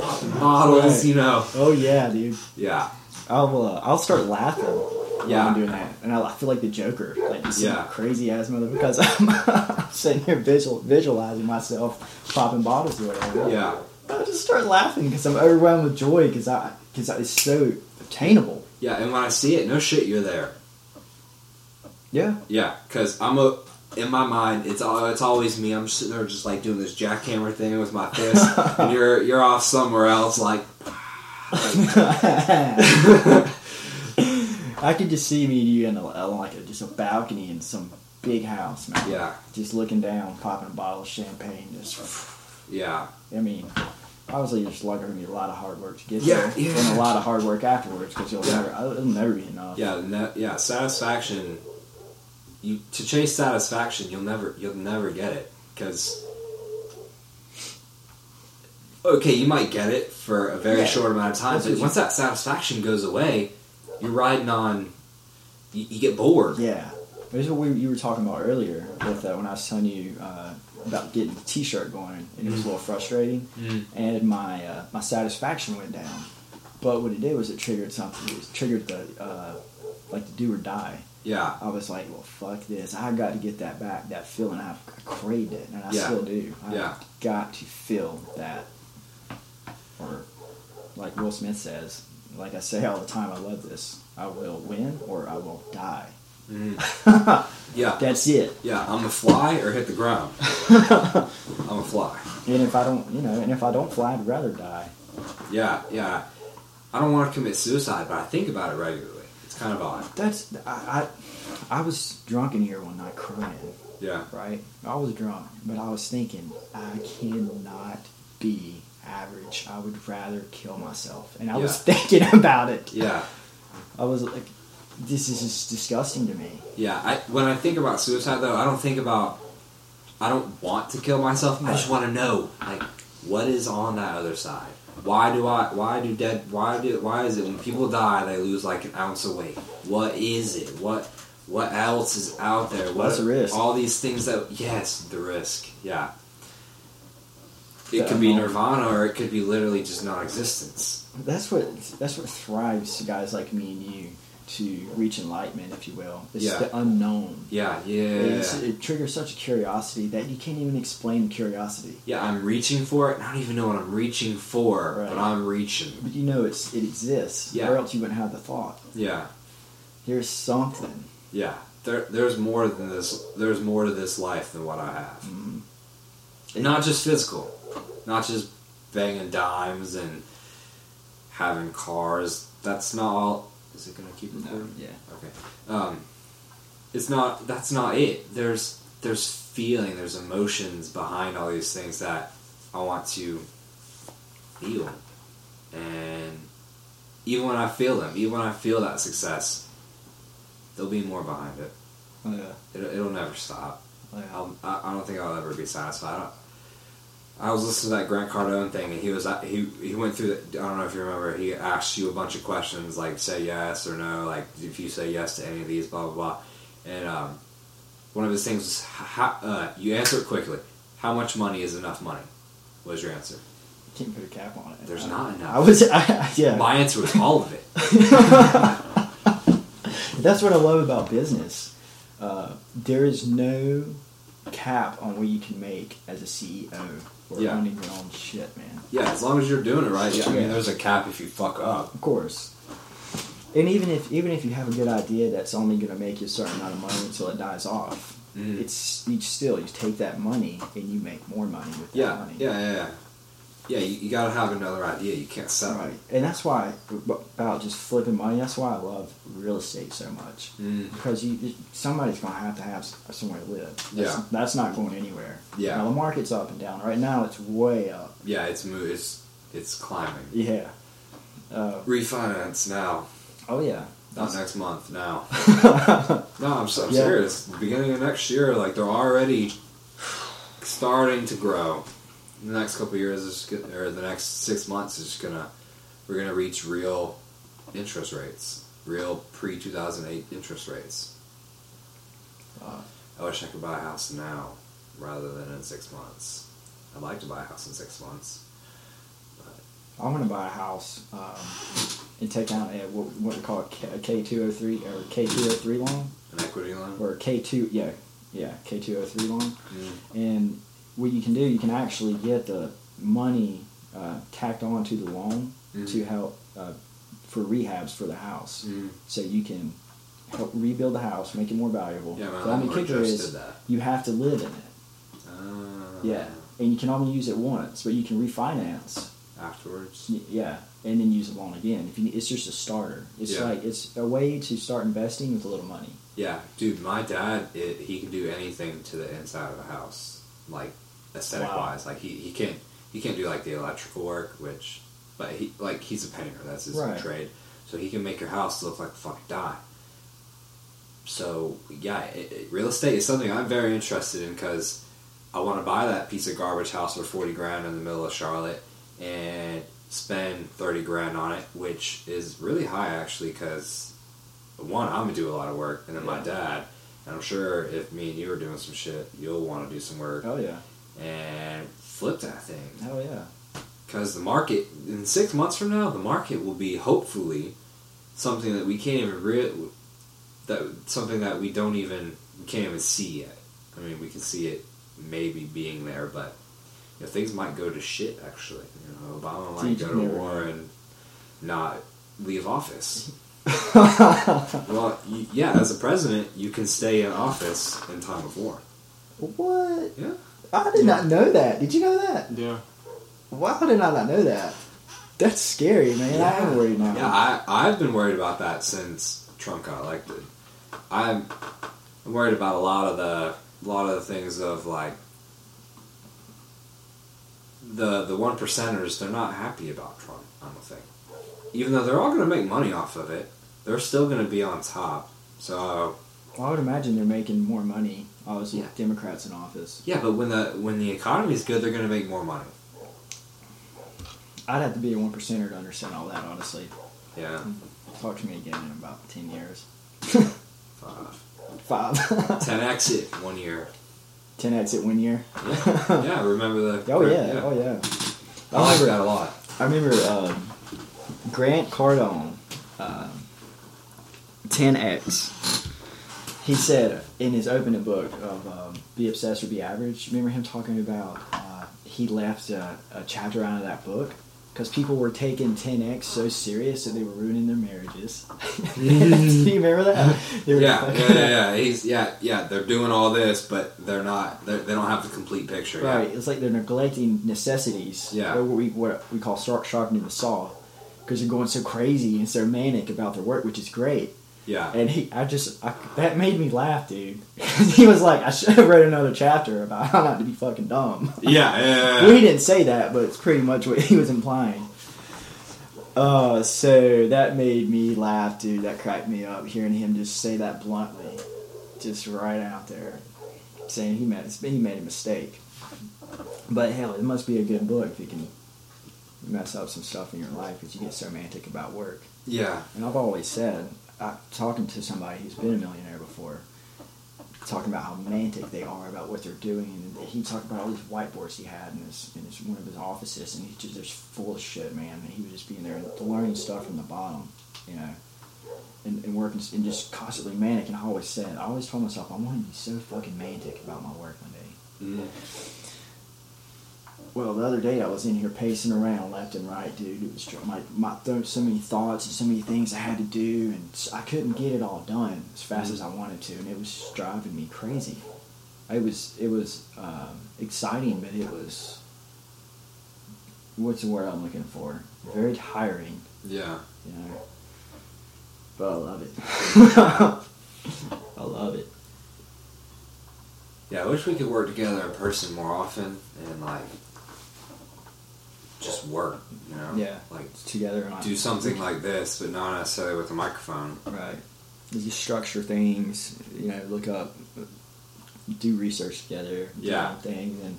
popping bottles, Right. you know. oh yeah, dude. Yeah, I'll uh, I'll start laughing. Yeah. I'm doing that, and I, I feel like the Joker, like just Yeah. crazy ass mother because I'm sitting here visual, visualizing myself popping bottles or whatever. yeah, I just start laughing because I'm overwhelmed with joy because I because it's so attainable. yeah. And when I see it, no shit, you're there. Yeah. Yeah, because I'm a in my mind, it's all it's always me. I'm sitting there just like doing this jackhammer thing with my fist, and you're you're off somewhere else. Like, I could just see me and you in a, like a, just a balcony in some big house, man. yeah, Just looking down, popping a bottle of champagne. Just, yeah, I mean, obviously you're just going to need a lot of hard work to get Yeah, there, yeah. and a lot of hard work afterwards because you'll Yeah. never, uh, it'll never be enough. yeah, ne- yeah. Satisfaction. You to chase satisfaction, you'll never you'll never get it because. Okay, you might get it for a very Yeah. short amount of time, but once that satisfaction goes away, you're riding on. You, you get bored. Yeah. This is what we, you were talking about earlier with uh, when I was telling you uh, about getting the T-shirt going, and it was a little frustrating, Mm. and my uh, my satisfaction went down. But what it did was it triggered something. It triggered the uh, like the do or die. Yeah, I was like, well, fuck this. I got to get that back. That feeling. I, I craved it, and I Yeah. still do. I Yeah. got to feel that. Or, like Will Smith says, like I say all the time, I love this. I will win or I will die. Mhm. yeah. That's it. Yeah, I'm a fly or hit the ground. I'm a fly. And if I don't, you know, and if I don't fly, I'd rather die. Yeah, yeah. I don't want to commit suicide, but I think about it regularly. It's kind of odd. That's I. I, I was drunk in here one night crying. Yeah, Right, I was drunk, but I was thinking I cannot be average. I would rather kill myself, and I was thinking about it. yeah, I was like, this is just disgusting to me. yeah. I when I think about suicide, though, I don't think about. I don't want to kill myself. I just want to know, like, what is on that other side. Why do I? Why do dead? Why do? Why is it when people die they lose like an ounce of weight? What is it? What? What else is out there? What What's the risk? All these things that yes, the risk. Yeah. It could be nirvana, or it could be literally just non-existence. That's what that's what thrives guys like me and you to reach enlightenment, if you will. It's Yeah. the unknown. Yeah, yeah, It's, it triggers such a curiosity that you can't even explain the curiosity. yeah. I'm reaching for it. I don't even know what I'm reaching for, Right. but I'm reaching. But you know it's it exists. Yeah. Or else you wouldn't have the thought. Yeah, There's something. yeah. There, there's more than this. There's more to this life than what I have. Mm-hmm. Mhm. not just physical, not just banging dimes and having cars. That's not all. Is it gonna keep No, yeah. Okay. Um, it's not. That's not it. There's there's feeling. There's emotions behind all these things that I want to feel, and even when I feel them, even when I feel that success, there'll be more behind it. Oh yeah. It'll, it'll never stop. Oh, yeah. I'll, I I don't think I'll ever be satisfied. I, was listening to that Grant Cardone thing, and he was he he went through. The, I don't know if you remember. He asked you a bunch of questions, like say yes or no, like if you say yes to any of these, blah blah blah. And um, one of his things was how, uh, you answer it quickly. How much money is enough money? What was your answer? Can't put a cap on it. There's I- not enough. I was, I, yeah. My answer was all of it. That's what I love about business. Uh, there is no cap on what you can make as a CEO or Yeah. owning your own shit, man. Yeah, as long as you're doing it right. Yeah, I mean, there's a cap if you fuck up. Of course. And even if even if you have a good idea that's only going to make you a certain amount of money until it dies off, Mhm. it's you still you take that money and you make more money with that Yeah, money. yeah, yeah, yeah. Yeah, you, you gotta have another idea. You can't settle. Right. And that's why about just flipping money. That's why I love real estate so much Mm. because you somebody's going to have to have somewhere to live. That's, Yeah. That's not going anywhere. Yeah. Now the market's up and down. Right now it's way up. Yeah, it's it's it's climbing. Yeah. Uh, Refinance now, oh yeah. not next month. Now, no, I'm, so- I'm Yeah. serious. Beginning of next year, like they're already starting to grow. The next couple of years is gonna, or the next six months is gonna we're gonna reach real interest rates, real pre two thousand eight interest rates. Uh, I wish I could buy a house now rather than in six months. I'd like to buy a house in six months. I'm going to buy a house um, and take out a what, what we call a K two hundred three or K two hundred three loan An equity loan. or K two yeah yeah K two hundred three loan. Mm. And what you can do, you can actually get the money uh, tacked on to the loan Mhm. to help uh, for rehabs for the house. Mm. So you can help rebuild the house, make it more valuable. Yeah, the only kicker is that. you have to live in it. Ah. Yeah, and you can only use it once, but you can refinance. Afterwards. Yeah, and then use the loan again. If you, it's just a starter. It's Yeah. like it's a way to start investing with a little money. Yeah, dude, my dad, it, he can do anything to the inside of a house, like aesthetic Wow. wise. Like he, he can't he can't do like the electrical work, which, but he like he's a painter. That's his Right. trade. So he can make your house look like the fucking die. So yeah, it, it- real estate is something I'm very interested in because I want to buy that piece of garbage house for forty grand in the middle of Charlotte and spend thirty grand on it, which is really high actually because one, I'm gonna do a lot of work, and then my dad, and I'm sure if me and you are doing some shit, you'll want to do some work Oh yeah, and flip that thing. hell yeah. Because the market in six months from now, the market will be hopefully something that we can't even re- that something that we don't even we can't even see yet. I mean, we can see it maybe being there, but you know, things might go to shit. Actually, you know, Obama might you go to war and not leave office. Well, y yeah, as a president, you can stay in office in time of war. what? Yeah. I did not know that. Did you know that? Yeah. Why did I not know that? That's scary, man. I am worried now. Yeah, I, I've been worried about that since Trump got elected. I'm, I'm worried about a lot of the a lot of the things of like the the one percenters. They're not happy about Trump. I don't think, even though they're all going to make money off of it, they're still going to be on top. So Well, I would imagine they're making more money, obviously, with Democrats in office. yeah, but when the when the economy is good, they're going to make more money. I'd have to be a one percenter to understand all that, honestly. Yeah, Talk to me again in about ten years. five, Five. ten exit one year. ten exit one year. Yeah, yeah. Remember the? Oh yeah, oh yeah. I like that a lot. I remember um, Grant Cardone, um, 10X. He said in his opening book of um, Be Obsessed or Be Average, remember him talking about uh, he left a, a chapter out of that book because people were taking 10x so serious that they were ruining their marriages. Do you remember that? Yeah, yeah, yeah, yeah. He's yeah, yeah. They're doing all this, but they're not. They're, they don't have the complete picture. yeah. Right. It's like they're neglecting necessities. Yeah. What we what we call sharp sharpening the saw, because they're going so crazy and so manic about their work, which is great. Yeah, And he, I just, I, that made me laugh, dude. he was like, I should have read another chapter about how not to be fucking dumb. yeah, yeah. yeah, Well, he didn't say that, but it's pretty much what he was implying. Uh, so that made me laugh, dude. That cracked me up hearing him just say that bluntly, just right out there, saying he made he made a mistake. But hell, it must be a good book if you can mess up some stuff in your life because you get so romantic about work. yeah. And I've always said, I, talking to somebody who's been a millionaire before, talking about how romantic they are about what they're doing, and he talked about all these whiteboards he had in his in his, one of his offices, and he's just, just full of shit, man. And he was just being there learning stuff from the bottom, you know, and, and working and just constantly manic. And I always said, I always told myself, I want to be so fucking manic about my work one day. Mm. Well, the other day I was in here pacing around left and right, dude. It was my my so many thoughts and so many things I had to do, and I couldn't get it all done as fast as I wanted to, and it was driving me crazy. It was it was um, exciting, but it was what's the word I'm looking for? Very tiring, Yeah. you know. But I love it. I love it. Yeah, I wish we could work together in person more often and like just work, you know? Yeah. Like Together, and do something like this, but not necessarily with a microphone. Right. You just structure things, you know, look up, do research together, do Yeah. your thing, and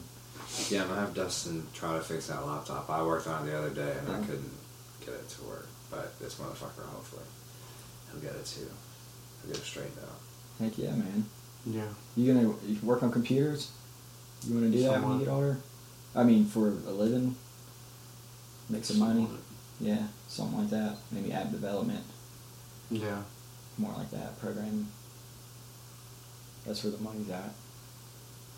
Yeah, I'm gonna have Dustin try to fix that laptop. I worked on it the other day and I uh-huh. couldn't get it to work. But this motherfucker, hopefully, he'll get it too. He'll get it straightened out. heck yeah, man. Yeah. You gonna you work on computers? You wanna do that when you get older? I mean, for a living, make some money. Yeah, something like that. Maybe app development, Yeah. more like that. Programming. That's where the money's at.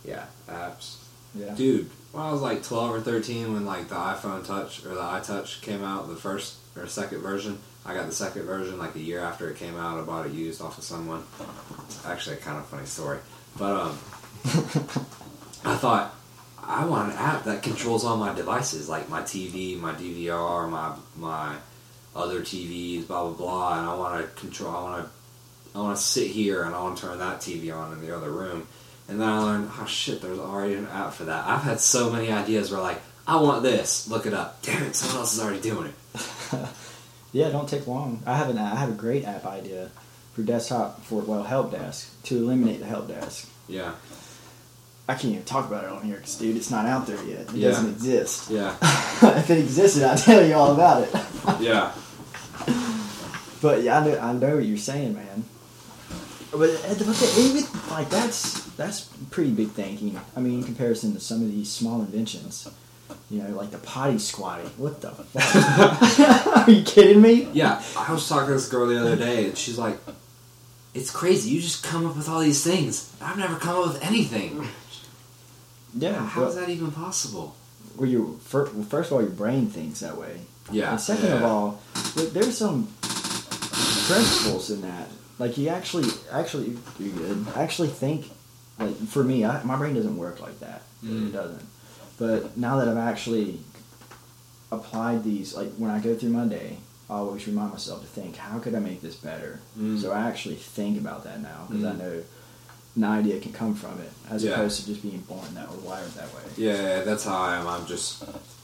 Yeah, apps. Yeah. Dude, when I was like 12 or 13, when like the iPhone Touch or the iTouch came out, the first or second version, I got the second version like a year after it came out. I bought it used off of someone. It's Actually, a kind of funny story. But um, I thought I want an app that controls all my devices, like my TV, my DVR, my my other TVs, blah blah blah. And I want to control. I want to. I want to sit here and I want to turn that TV on in the other room. And then I learned, oh ah, shit, there's already an app for that. I've had so many ideas where like, I want this, look it up. Damn it, someone else is already doing it. yeah, don't take long. I have an I have a great app idea for desktop for well help desk to eliminate the help desk. Yeah, I can't even talk about it on here because, dude, it's not out there yet. It Yeah. doesn't exist. yeah, if it existed, I'd tell you all about it. yeah. but yeah, I know, I know what you're saying, man. But, uh, but even like that's that's pretty big thinking. I mean, in comparison to some of these small inventions, you know, like the potty squatty. What the fuck? Are you kidding me? Yeah, I was talking to this girl the other day, and she's like, "It's crazy. You just come up with all these things. I've never come up with anything. Yeah. How well, is that even possible?" well, you fir- well, first of all, your brain thinks that way. Yeah. And second of all, there's some principles in that. Like you actually, actually, you good. Actually think, like for me, I, my brain doesn't work like that. Mm. It doesn't. But now that I've actually applied these, like when I go through my day, I always remind myself to think, how could I make this better? Mm. So I actually think about that now because I Mm. know an idea can come from it, as Yeah. opposed to just being born that or wired that way. Yeah, that's how I am. I'm just,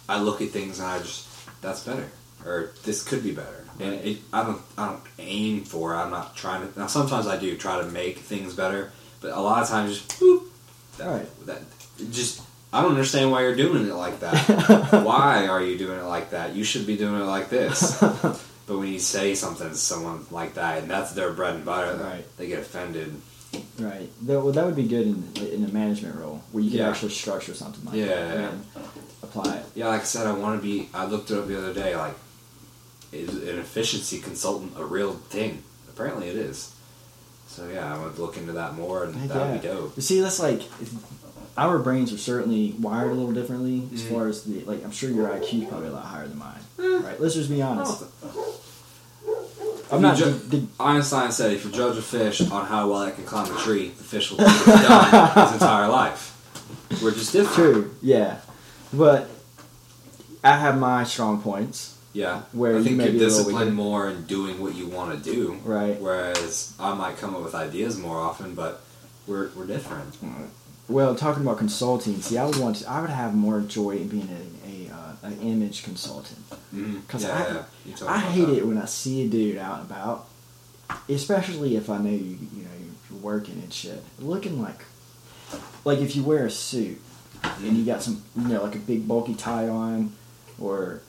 I look at things and I just, that's better, or this could be better. And it, I don't, I don't aim for. it. I'm not trying to. Now, sometimes I do try to make things better, but a lot of times, just boop, that, Right. that just. I don't understand why you're doing it like that. why are you doing it like that? You should be doing it like this. But when you say something to someone like that, and that's their bread and butter, Right. they get offended. Right. That, well, that would be good in in a management role where you could Yeah. actually structure something like Yeah, that yeah. and apply it. Yeah, like I said, I want to be. I looked it up the other day. Like, is an efficiency consultant a real thing? Apparently, it is. So yeah, I would look into that more, and Heck that would yeah. be dope. You see, that's like our brains are certainly wired a little differently as Mhm. far as the like. I'm sure your IQ is probably a lot higher than mine. Eh. Right? Let's just be honest. I'm not. ju- the- Einstein said if you judge a fish on how well it can climb a tree, the fish will be done its entire life. We're just different. True. Yeah. But I have my strong points. Yeah. Where I think may you're be a little disciplined more in doing what you want to do. Right. Whereas I might come up with ideas more often, but we're we're different. Well, talking about consulting, see, I would want. To, I would have more joy in being a, an image consultant. Mm-hmm. 'Cause yeah, I-. I hate that. it when I see a dude out and about, especially if I know you, you know you're working and shit, looking like, like if you wear a suit and you got some, you know, like a big bulky tie on, or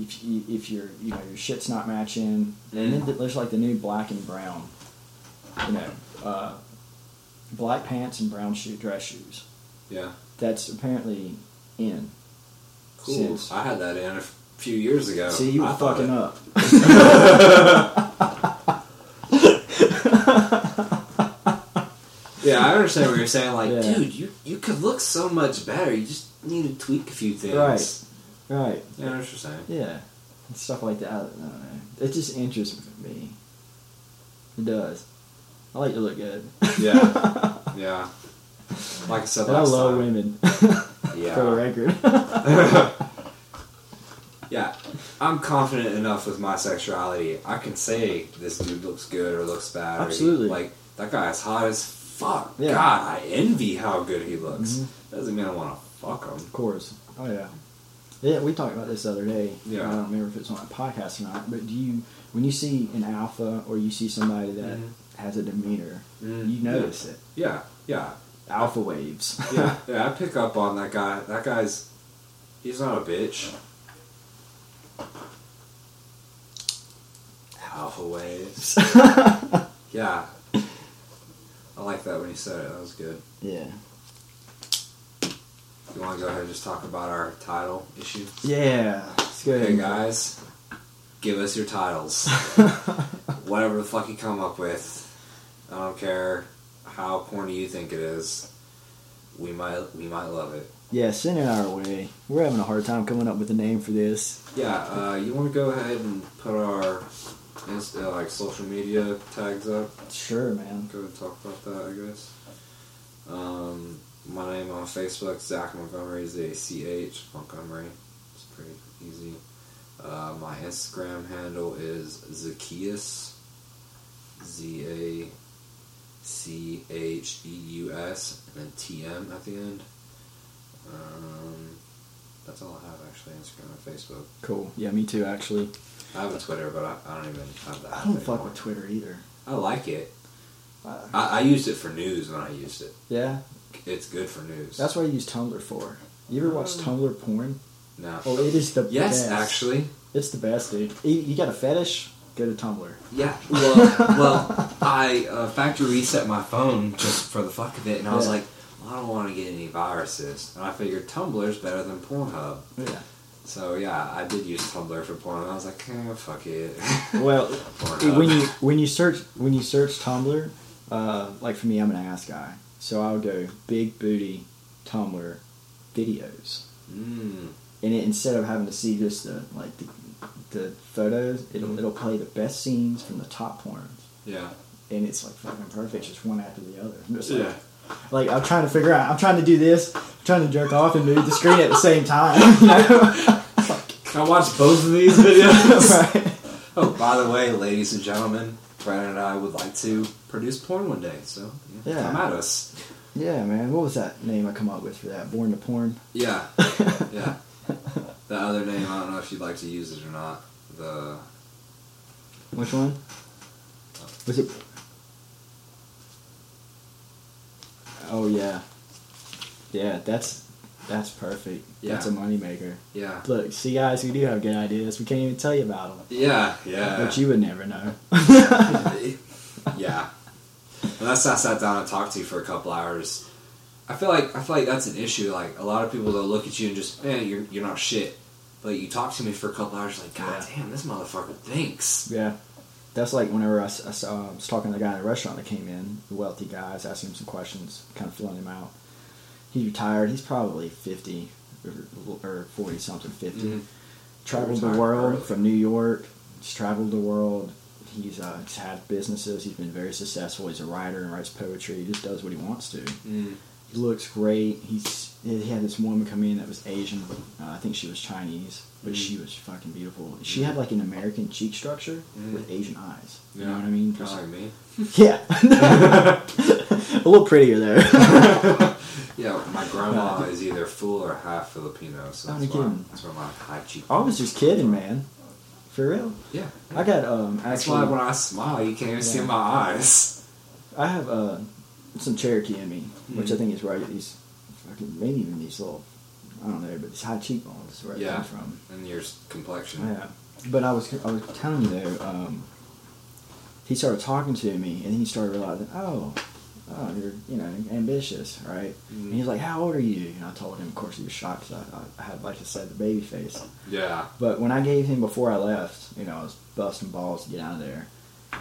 if you, if your you know your shit's not matching, and then Mm. there's like the new black and brown, you know, uh, black pants and brown shoe dress shoes. Yeah. That's apparently in. Cool. Since- I had that in a few years ago. See, you were I fucking up. Yeah, I understand what you're saying. Like, Yeah. dude, you you could look so much better. You just need to tweak a few things. Right. Right. Yeah, I know what you're saying. Yeah, and stuff like that. I don't know. It just interests me. It does. I like to look good. Yeah. Yeah. Like I said I love time. women. Yeah. For the record. yeah, I'm confident enough with my sexuality. I can say this dude looks good or looks bad. or he- Absolutely. like that guy is hot as fuck. Yeah. God, I envy how good he looks. Mhm. Doesn't mean I want to fuck him. of course. Oh yeah. Yeah, we talked about this the other day. Yeah. I don't remember if it's on a podcast or not. But do you, when you see an alpha or you see somebody that Mhm. has a demeanor, Mm, you notice it. Yeah, yeah, Alpha waves. yeah, yeah. I pick up on that guy. That guy's. He's not a bitch. Alpha waves. Yeah. I like that when you said it. That was good. yeah. You want to go ahead and just talk about our title issue? Yeah. It's good. Hey guys, give us your titles. Whatever the fuck you come up with. I don't care how corny you think it is. We might we might love it. Yeah, send it our way. We're having a hard time coming up with a name for this. Yeah, uh, you want to go ahead and put our inst- uh, like social media tags up? Sure, man. Go and talk about that, I guess. Um, my name on Facebook, Zach Montgomery, Z A C H Montgomery. It's pretty easy. Uh, my Instagram handle is Zacheus, Z A C H E U S, and then T M at the end. Um, that's all I have actually. Instagram and Facebook. Cool. Yeah, me too, actually. I have a Twitter, but I, I don't even have that. I don't fuck anymore. with Twitter either. I like it. Uh, I, I used it for news when I used it. yeah, It's good for news. that's what I use Tumblr for. You ever watch Um, Tumblr porn? no. Oh, it is the yes, best. actually. It's the best, dude. You, you got a fetish? Go a Tumblr. Yeah. Well, well, I uh, factory reset my phone just for the fuck of it, and I was Yeah. like, well, I don't want to get any viruses, and I figured Tumblr's better than Pornhub. Yeah. So yeah, I did use Tumblr for porn, and I was like, eh, fuck it. Well, when you when you search when you search Tumblr, uh, like for me, I'm an ass guy, so I'll go big booty Tumblr videos, Mm, and it, instead of having to see just the like the, the photos, it'll Mhm. it'll play the best scenes from the top porns, yeah. and it's like fucking perfect, just one after the other. Like, Yeah. like I'm trying to figure out, I'm trying to do this, I'm trying to jerk off and move the screen at the same time. You know? I watched both of these videos. right. Oh, by the way, ladies and gentlemen, Brandon and I would like to produce porn one day, so yeah, Yeah. come at us. Yeah, man. What was that name I come up with for that? Born to porn. Yeah, yeah. The other name, I don't know if you'd like to use it or not. The Which one? Oh. Was it? Oh yeah, yeah. That's that's perfect. That's a moneymaker. yeah, Look, see, guys, we do have good ideas. We can't even tell you about them, yeah, yeah, but you would never know. yeah. Unless I sat down and talked to you for a couple hours, I feel like I feel like that's an issue. Like a lot of people, they'll look at you and just, man, you're you're not shit. But you talk to me for a couple hours, like, God Yeah. damn, this motherfucker thinks. yeah, that's like whenever I, I saw, I was talking to the guy in the restaurant that came in, the wealthy guy. I was asking him some questions, kind of filling him out. He's retired. He's probably fifty or, or forty something, 50 Mhm. Traveled the world early. from New York. He's traveled the world. He's, uh, he's had businesses. He's been very successful. He's a writer and writes poetry. He just does what he wants to. Mm. Looks great. He's he had this woman come in that was Asian. Uh, I think she was Chinese, but Mm. she was fucking beautiful. She had like an American cheek structure Mm. with Asian eyes. You Yeah. know what I mean? Of like me. Yeah, a little prettier there. Yeah, my grandma is either full or half Filipino, so that's why, that's why my high cheek. I was just kidding, man. For real. Yeah. I got um That's actually why when I smile, you can't even see my eyes. I have uh some Cherokee in me, which I Mhm. think is where I get these fucking maybe even these little I don't know, but these high cheekbones is where it Yeah. comes from. And your complexion. Yeah, but I was I was telling you though. Um, he started talking to me, and then he started realizing, oh, oh, you're you know ambitious, right? Mhm. And he was like, how old are you? And I told him, of course, he was shocked 'cause I, I had like I said the baby face. Yeah. But when I gave him before I left, you know, I was busting balls to get out of there.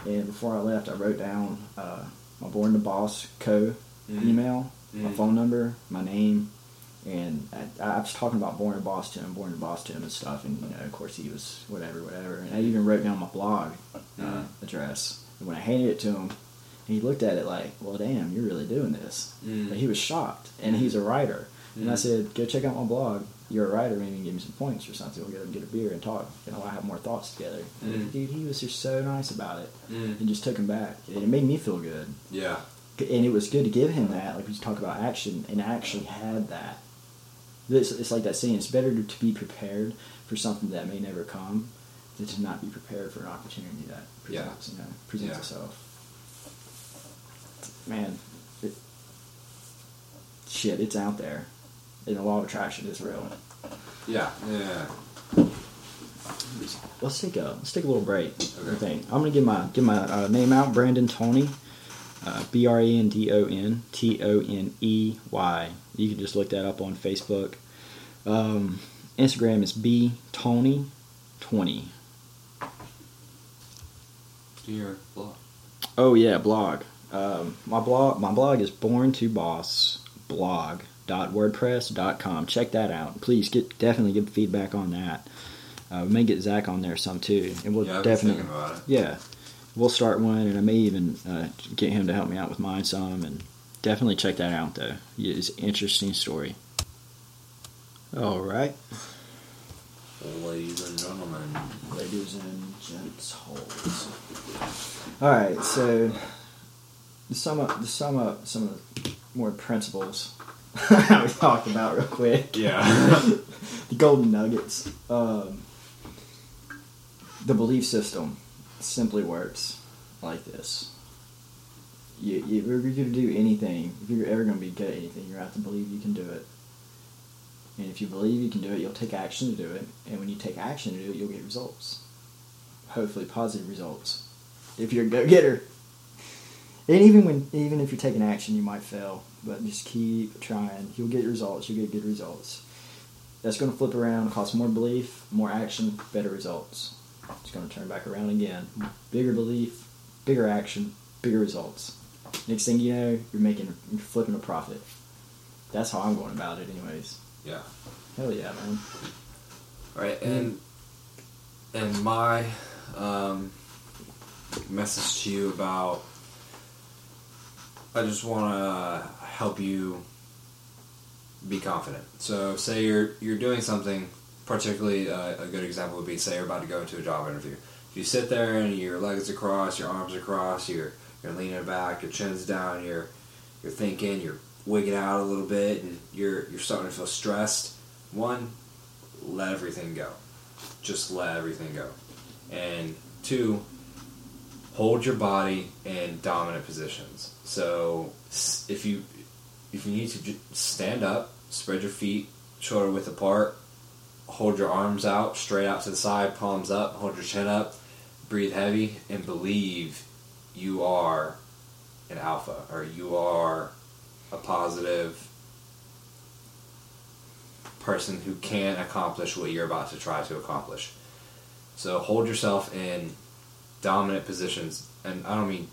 And before I left, I wrote down uh, my Born the Boss co Mhm. email, my Mhm. phone number, my name, and I, I was talking about Born to him, Born to him and stuff. And you know, of course, he was whatever, whatever. And I even wrote down my blog uh, Mhm. address. And when I handed it to him, he looked at it like, "Well, damn, you're really doing this." Mm. But he was shocked, and he's a writer. And I said, "Go check out my blog. You're a writer. Maybe give me some points or something. We'll get him, get a beer and talk. You know, I have more thoughts together." And Mhm. Dude, he was just so nice about it, Mm. and just took him back, and it made me feel good. Yeah. And it was good to give him that, like we talk about action, and I actually had that. It's, it's like that saying: it's better to, to be prepared for something that may never come than to not be prepared for an opportunity that Yeah. presents, you know, presents Yeah. itself. Man, it, shit, it's out there, and the law of attraction is real. Yeah. Yeah. Let's take a let's take a little break. Okay. I think I'm gonna give my give my uh, name out. Brandon Toney, uh, B R A N D O N T O N E Y. You can just look that up on Facebook. Um, Instagram is B Toney twenty. Your blog. Oh yeah, blog. Um, my blog my blog is born to boss blog.wordpress.com. Check that out. Please get definitely give feedback on that. Uh, we may get Zach on there some too, and we'll yeah, I've definitely thinking about it. yeah, we'll start one, and I may even uh, get him to help me out with mine some, and definitely check that out though. It's an interesting story. All right, Ladies and gentlemen. ladies and gents, holes. All right, so to sum up, to sum up some of the more principles we talked about real quick. Yeah. the golden nuggets. Um, the belief system simply works like this. You, you, if you're going to do anything, if you're ever going to be good at anything, you have to believe you can do it. And if you believe you can do it, you'll take action to do it. And when you take action to do it, you'll get results. Hopefully, positive results. If you're a go-getter. And even when, even if you're taking action, you might fail. But just keep trying. You'll get results. You'll get good results. That's going to flip around, cause more belief, more action, better results. It's going to turn back around again. Bigger belief, bigger action, bigger results. Next thing you know, you're making, you're flipping a profit. That's how I'm going about it, anyways. Yeah. Hell yeah, man. All right, and and my um, message to you about I just want to help you be confident. So, say you're you're doing something, particularly uh, a good example would be say you're about to go into a job interview. If you sit there and your legs are crossed, your arms are crossed, you're you're leaning back, your chin's down, you're you're thinking, you're wigging out a little bit, and you're you're starting to feel stressed. One, let everything go. Just let everything go. And two, hold your body in dominant positions. So if you if you need to stand up, spread your feet shoulder width apart, hold your arms out straight out to the side, palms up, hold your chin up, breathe heavy, and believe you are an alpha or you are a positive person who can accomplish what you're about to try to accomplish. So hold yourself in dominant positions, and I don't mean,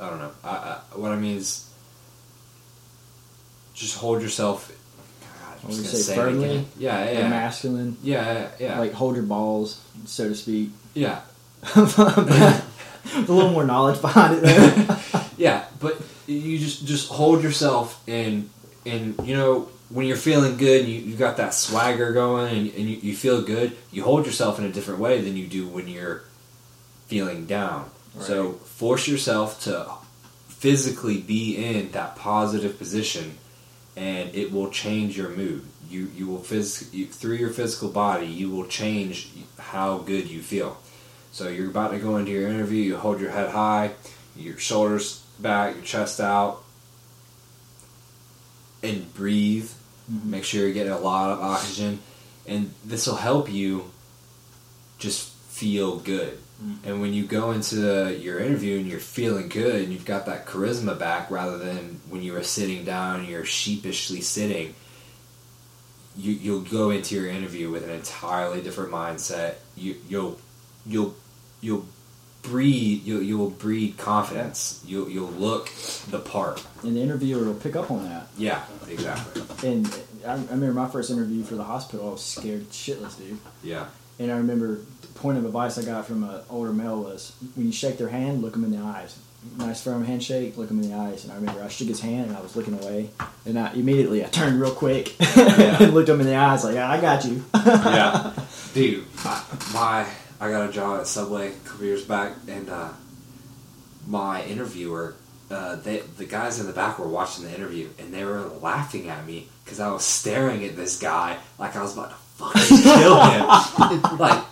I don't know. I, I, what I mean is, just hold yourself. God, I'm just gonna say, say firmly? Yeah, yeah, masculine. yeah, yeah, yeah. Like hold your balls, so to speak. yeah, a little more knowledge behind it yeah. But you just just hold yourself and and you know when you're feeling good, and you you got that swagger going, and, and you, you feel good. You hold yourself in a different way than you do when you're feeling down. So force yourself to physically be in that positive position, and it will change your mood. You you will phys- you, through your physical body, you will change how good you feel. So you're about to go into your interview. You hold your head high, your shoulders back, your chest out, and breathe. Mhm. Make sure you're getting a lot of oxygen, and this will help you just feel good. Mhm. And when you go into your interview and you're feeling good and you've got that charisma back rather than when you were sitting down and you're sheepishly sitting, you you'll go into your interview with an entirely different mindset. You you'll you'll you'll breed you'll you'll breed confidence. You'll you'll look the part. And the interviewer will pick up on that. Yeah, exactly. And I, I remember my first interview for the hospital. I was scared shitless, dude. Yeah. And I remember the point of advice I got from an older male was when you shake their hand, look them in the eyes. Nice firm handshake, look him in the eyes. And I remember I shook his hand and I was looking away. And I immediately I turned real quick and looked him in the eyes like, yeah, I got you. yeah, dude. I, my I got a job at Subway a couple years back, and uh, my interviewer, uh, they the guys in the back were watching the interview, and they were laughing at me because I was staring at this guy like I was about to fucking kill him. like,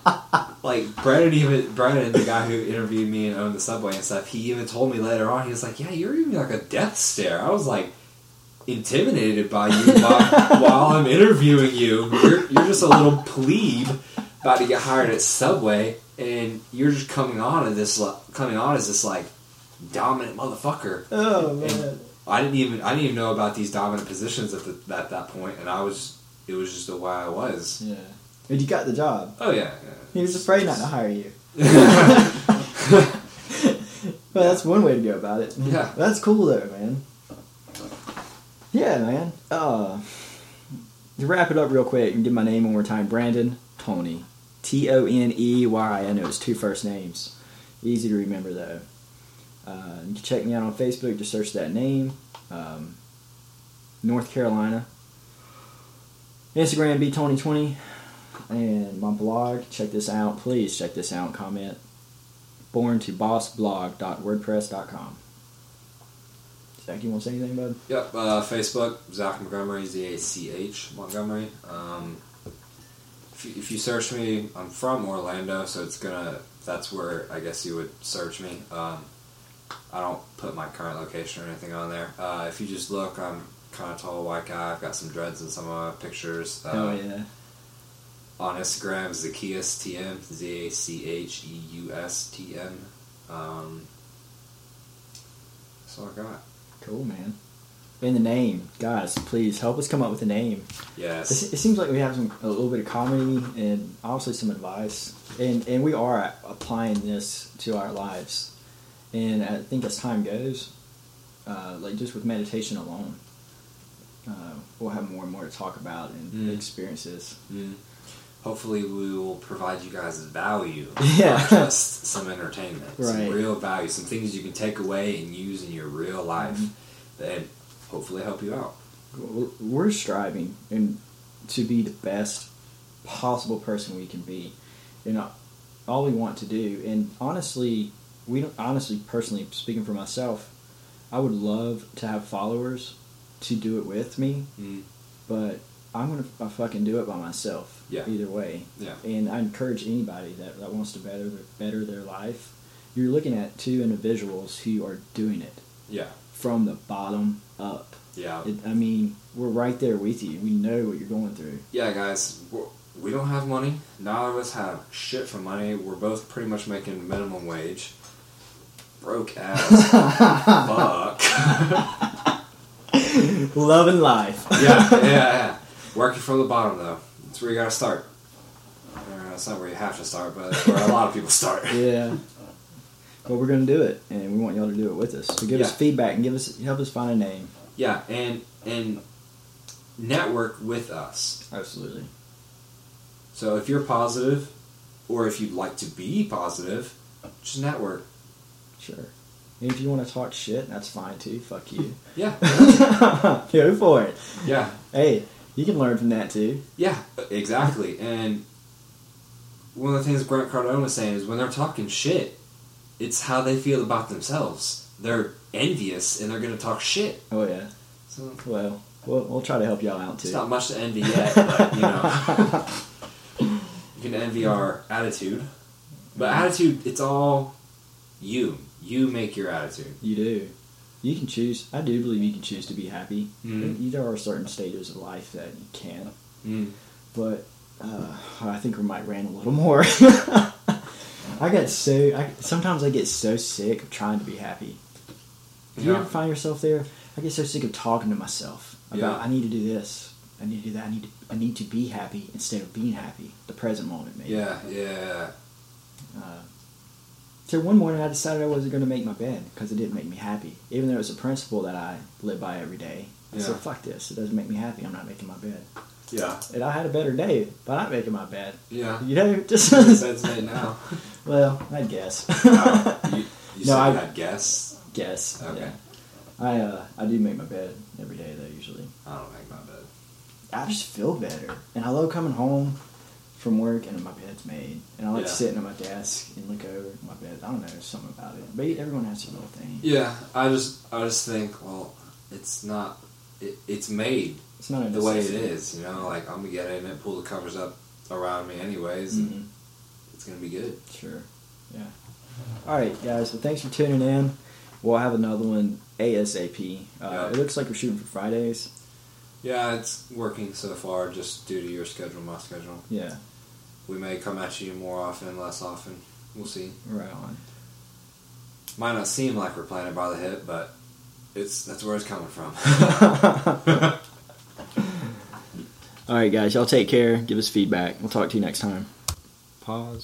like Brennan even Brennan, the guy who interviewed me and owned the Subway and stuff, he even told me later on, he was like, "Yeah, you're even like a death stare." I was like intimidated by you while, while I'm interviewing you. You're, you're just a little plebe about to get hired at Subway, and you're just coming on as this coming on as this like dominant motherfucker. oh, man. I didn't even I didn't even know about these dominant positions at the, at that point, and I was it was just the way I was. Yeah. And you got the job. Oh yeah, He was afraid not to hire you. yeah. Well, that's one way to go about it. Yeah. That's cool though, man. Yeah, man. Uh, to wrap it up real quick and give my name one more time Brandon Toney. T O N E Y. I know it's two first names. Easy to remember though. Uh, you can check me out on Facebook. Just search that name. Um, North Carolina. Instagram B Toney twenty, and my blog. Check this out. Please check this out. Comment. Born to bossblog.wordpress.com. Zach, you want to say anything, bud? Yep, uh, Facebook, Zach Montgomery, Z A C H Montgomery. Um, if, you, if you search me, I'm from Orlando, so it's gonna. That's where I guess you would search me. Um, I don't put my current location or anything on there. Uh, if you just look, I'm kind of tall, white guy. I've got some dreads in some of my pictures. Uh, oh yeah. On Instagram, Zacheus TM, Z A C H E U S T M. Um, that's all I got. Cool, man. And the name, guys, please help us come up with a name. Yes. It, it seems like we have some a little bit of comedy and obviously some advice, and and we are applying this to our lives. And I think as time goes, uh, like just with meditation alone, uh, we'll have more and more to talk about and Mm. experiences. Mm. Hopefully, we will provide you guys value, Yeah. not just some entertainment, some real value, some things you can take away and use in your real life, Mhm. and hopefully help you out. We're- striving and to be the best possible person we can be, and all we want to do. And honestly, we don't. Honestly, personally, speaking for myself, I would love to have followers to do it with me, Mm. but I'm gonna f- fucking do it by myself. Yeah. Either way, Yeah. and I encourage anybody that, that wants to better their, better their life. You're looking at two individuals who are doing it Yeah. from the bottom up. Yeah. It, I mean, we're right there with you. We know what you're going through. yeah, guys. We're, we don't have money. Neither of us have shit for money. We're both pretty much making minimum wage. Broke ass. Fuck. Loving life. yeah, yeah, yeah. Working from the bottom though. That's where you gotta start. Uh, That's not where you have to start, but that's where a lot of people start. yeah. But we're gonna do it, and we want y'all to do it with us. So give us feedback and give us help us find a name. Yeah, and and network with us. Absolutely. So if you're positive, or if you'd like to be positive, just network. Sure. And if you want to talk shit, that's fine too. Fuck you. Yeah, Go for it. yeah, Hey, you can learn from that too. yeah, exactly. And one of the things Grant Cardone was saying is when they're talking shit, it's how they feel about themselves. They're envious and they're going to talk shit. Oh yeah. So Well, we'll, we'll try to help y'all out too. it's not much to envy yet, but you know, you can envy our attitude. But attitude, it's all you. You make your attitude. You do. You can choose. I do believe you can choose to be happy. Mhm. There are certain stages of life that you can, Mm. but uh, I think we might rant a little more. I get so. I, sometimes I get so sick of trying to be happy. Do you Yeah. ever find yourself there? I get so sick of talking to myself about Yeah. I need to do this, I need to do that, I need to, I need to be happy instead of being happy. The present moment, maybe. Yeah, yeah. Uh, so one morning I decided I wasn't going to make my bed because it didn't make me happy, even though it was a principle that I live by every day. I Yeah. said, "Fuck this! It doesn't make me happy. I'm not making my bed." Yeah. And I had a better day by not making my bed. Yeah. You know, just That's made now. well, I guess. You, you No, said I- you had guests. guess. Okay. Yeah. I uh, I do make my bed every day though. Usually, I don't make my bed. I just feel better, and I love coming home from work and my bed's made, and I like Yeah. sitting at my desk and look over my bed. I don't know, something about it. But everyone has their little thing. Yeah, I just I just think, well, it's not. It, it's made It's not a the way it is, You know, like I'm gonna get in it, pull the covers up around me, anyways, and Mhm. it's gonna be good. Sure. Yeah. All right, guys. Well, thanks for tuning in. We'll have another one ASAP. Uh, Yeah. It looks like we're shooting for Fridays. Yeah, it's working so far, just due to your schedule, my schedule. Yeah. We may come at you more often, less often. We'll see. Right on. Might not seem like we're playing it by the hip, but it's that's where it's coming from. All right, guys. Y'all take care. Give us feedback. We'll talk to you next time. Pause.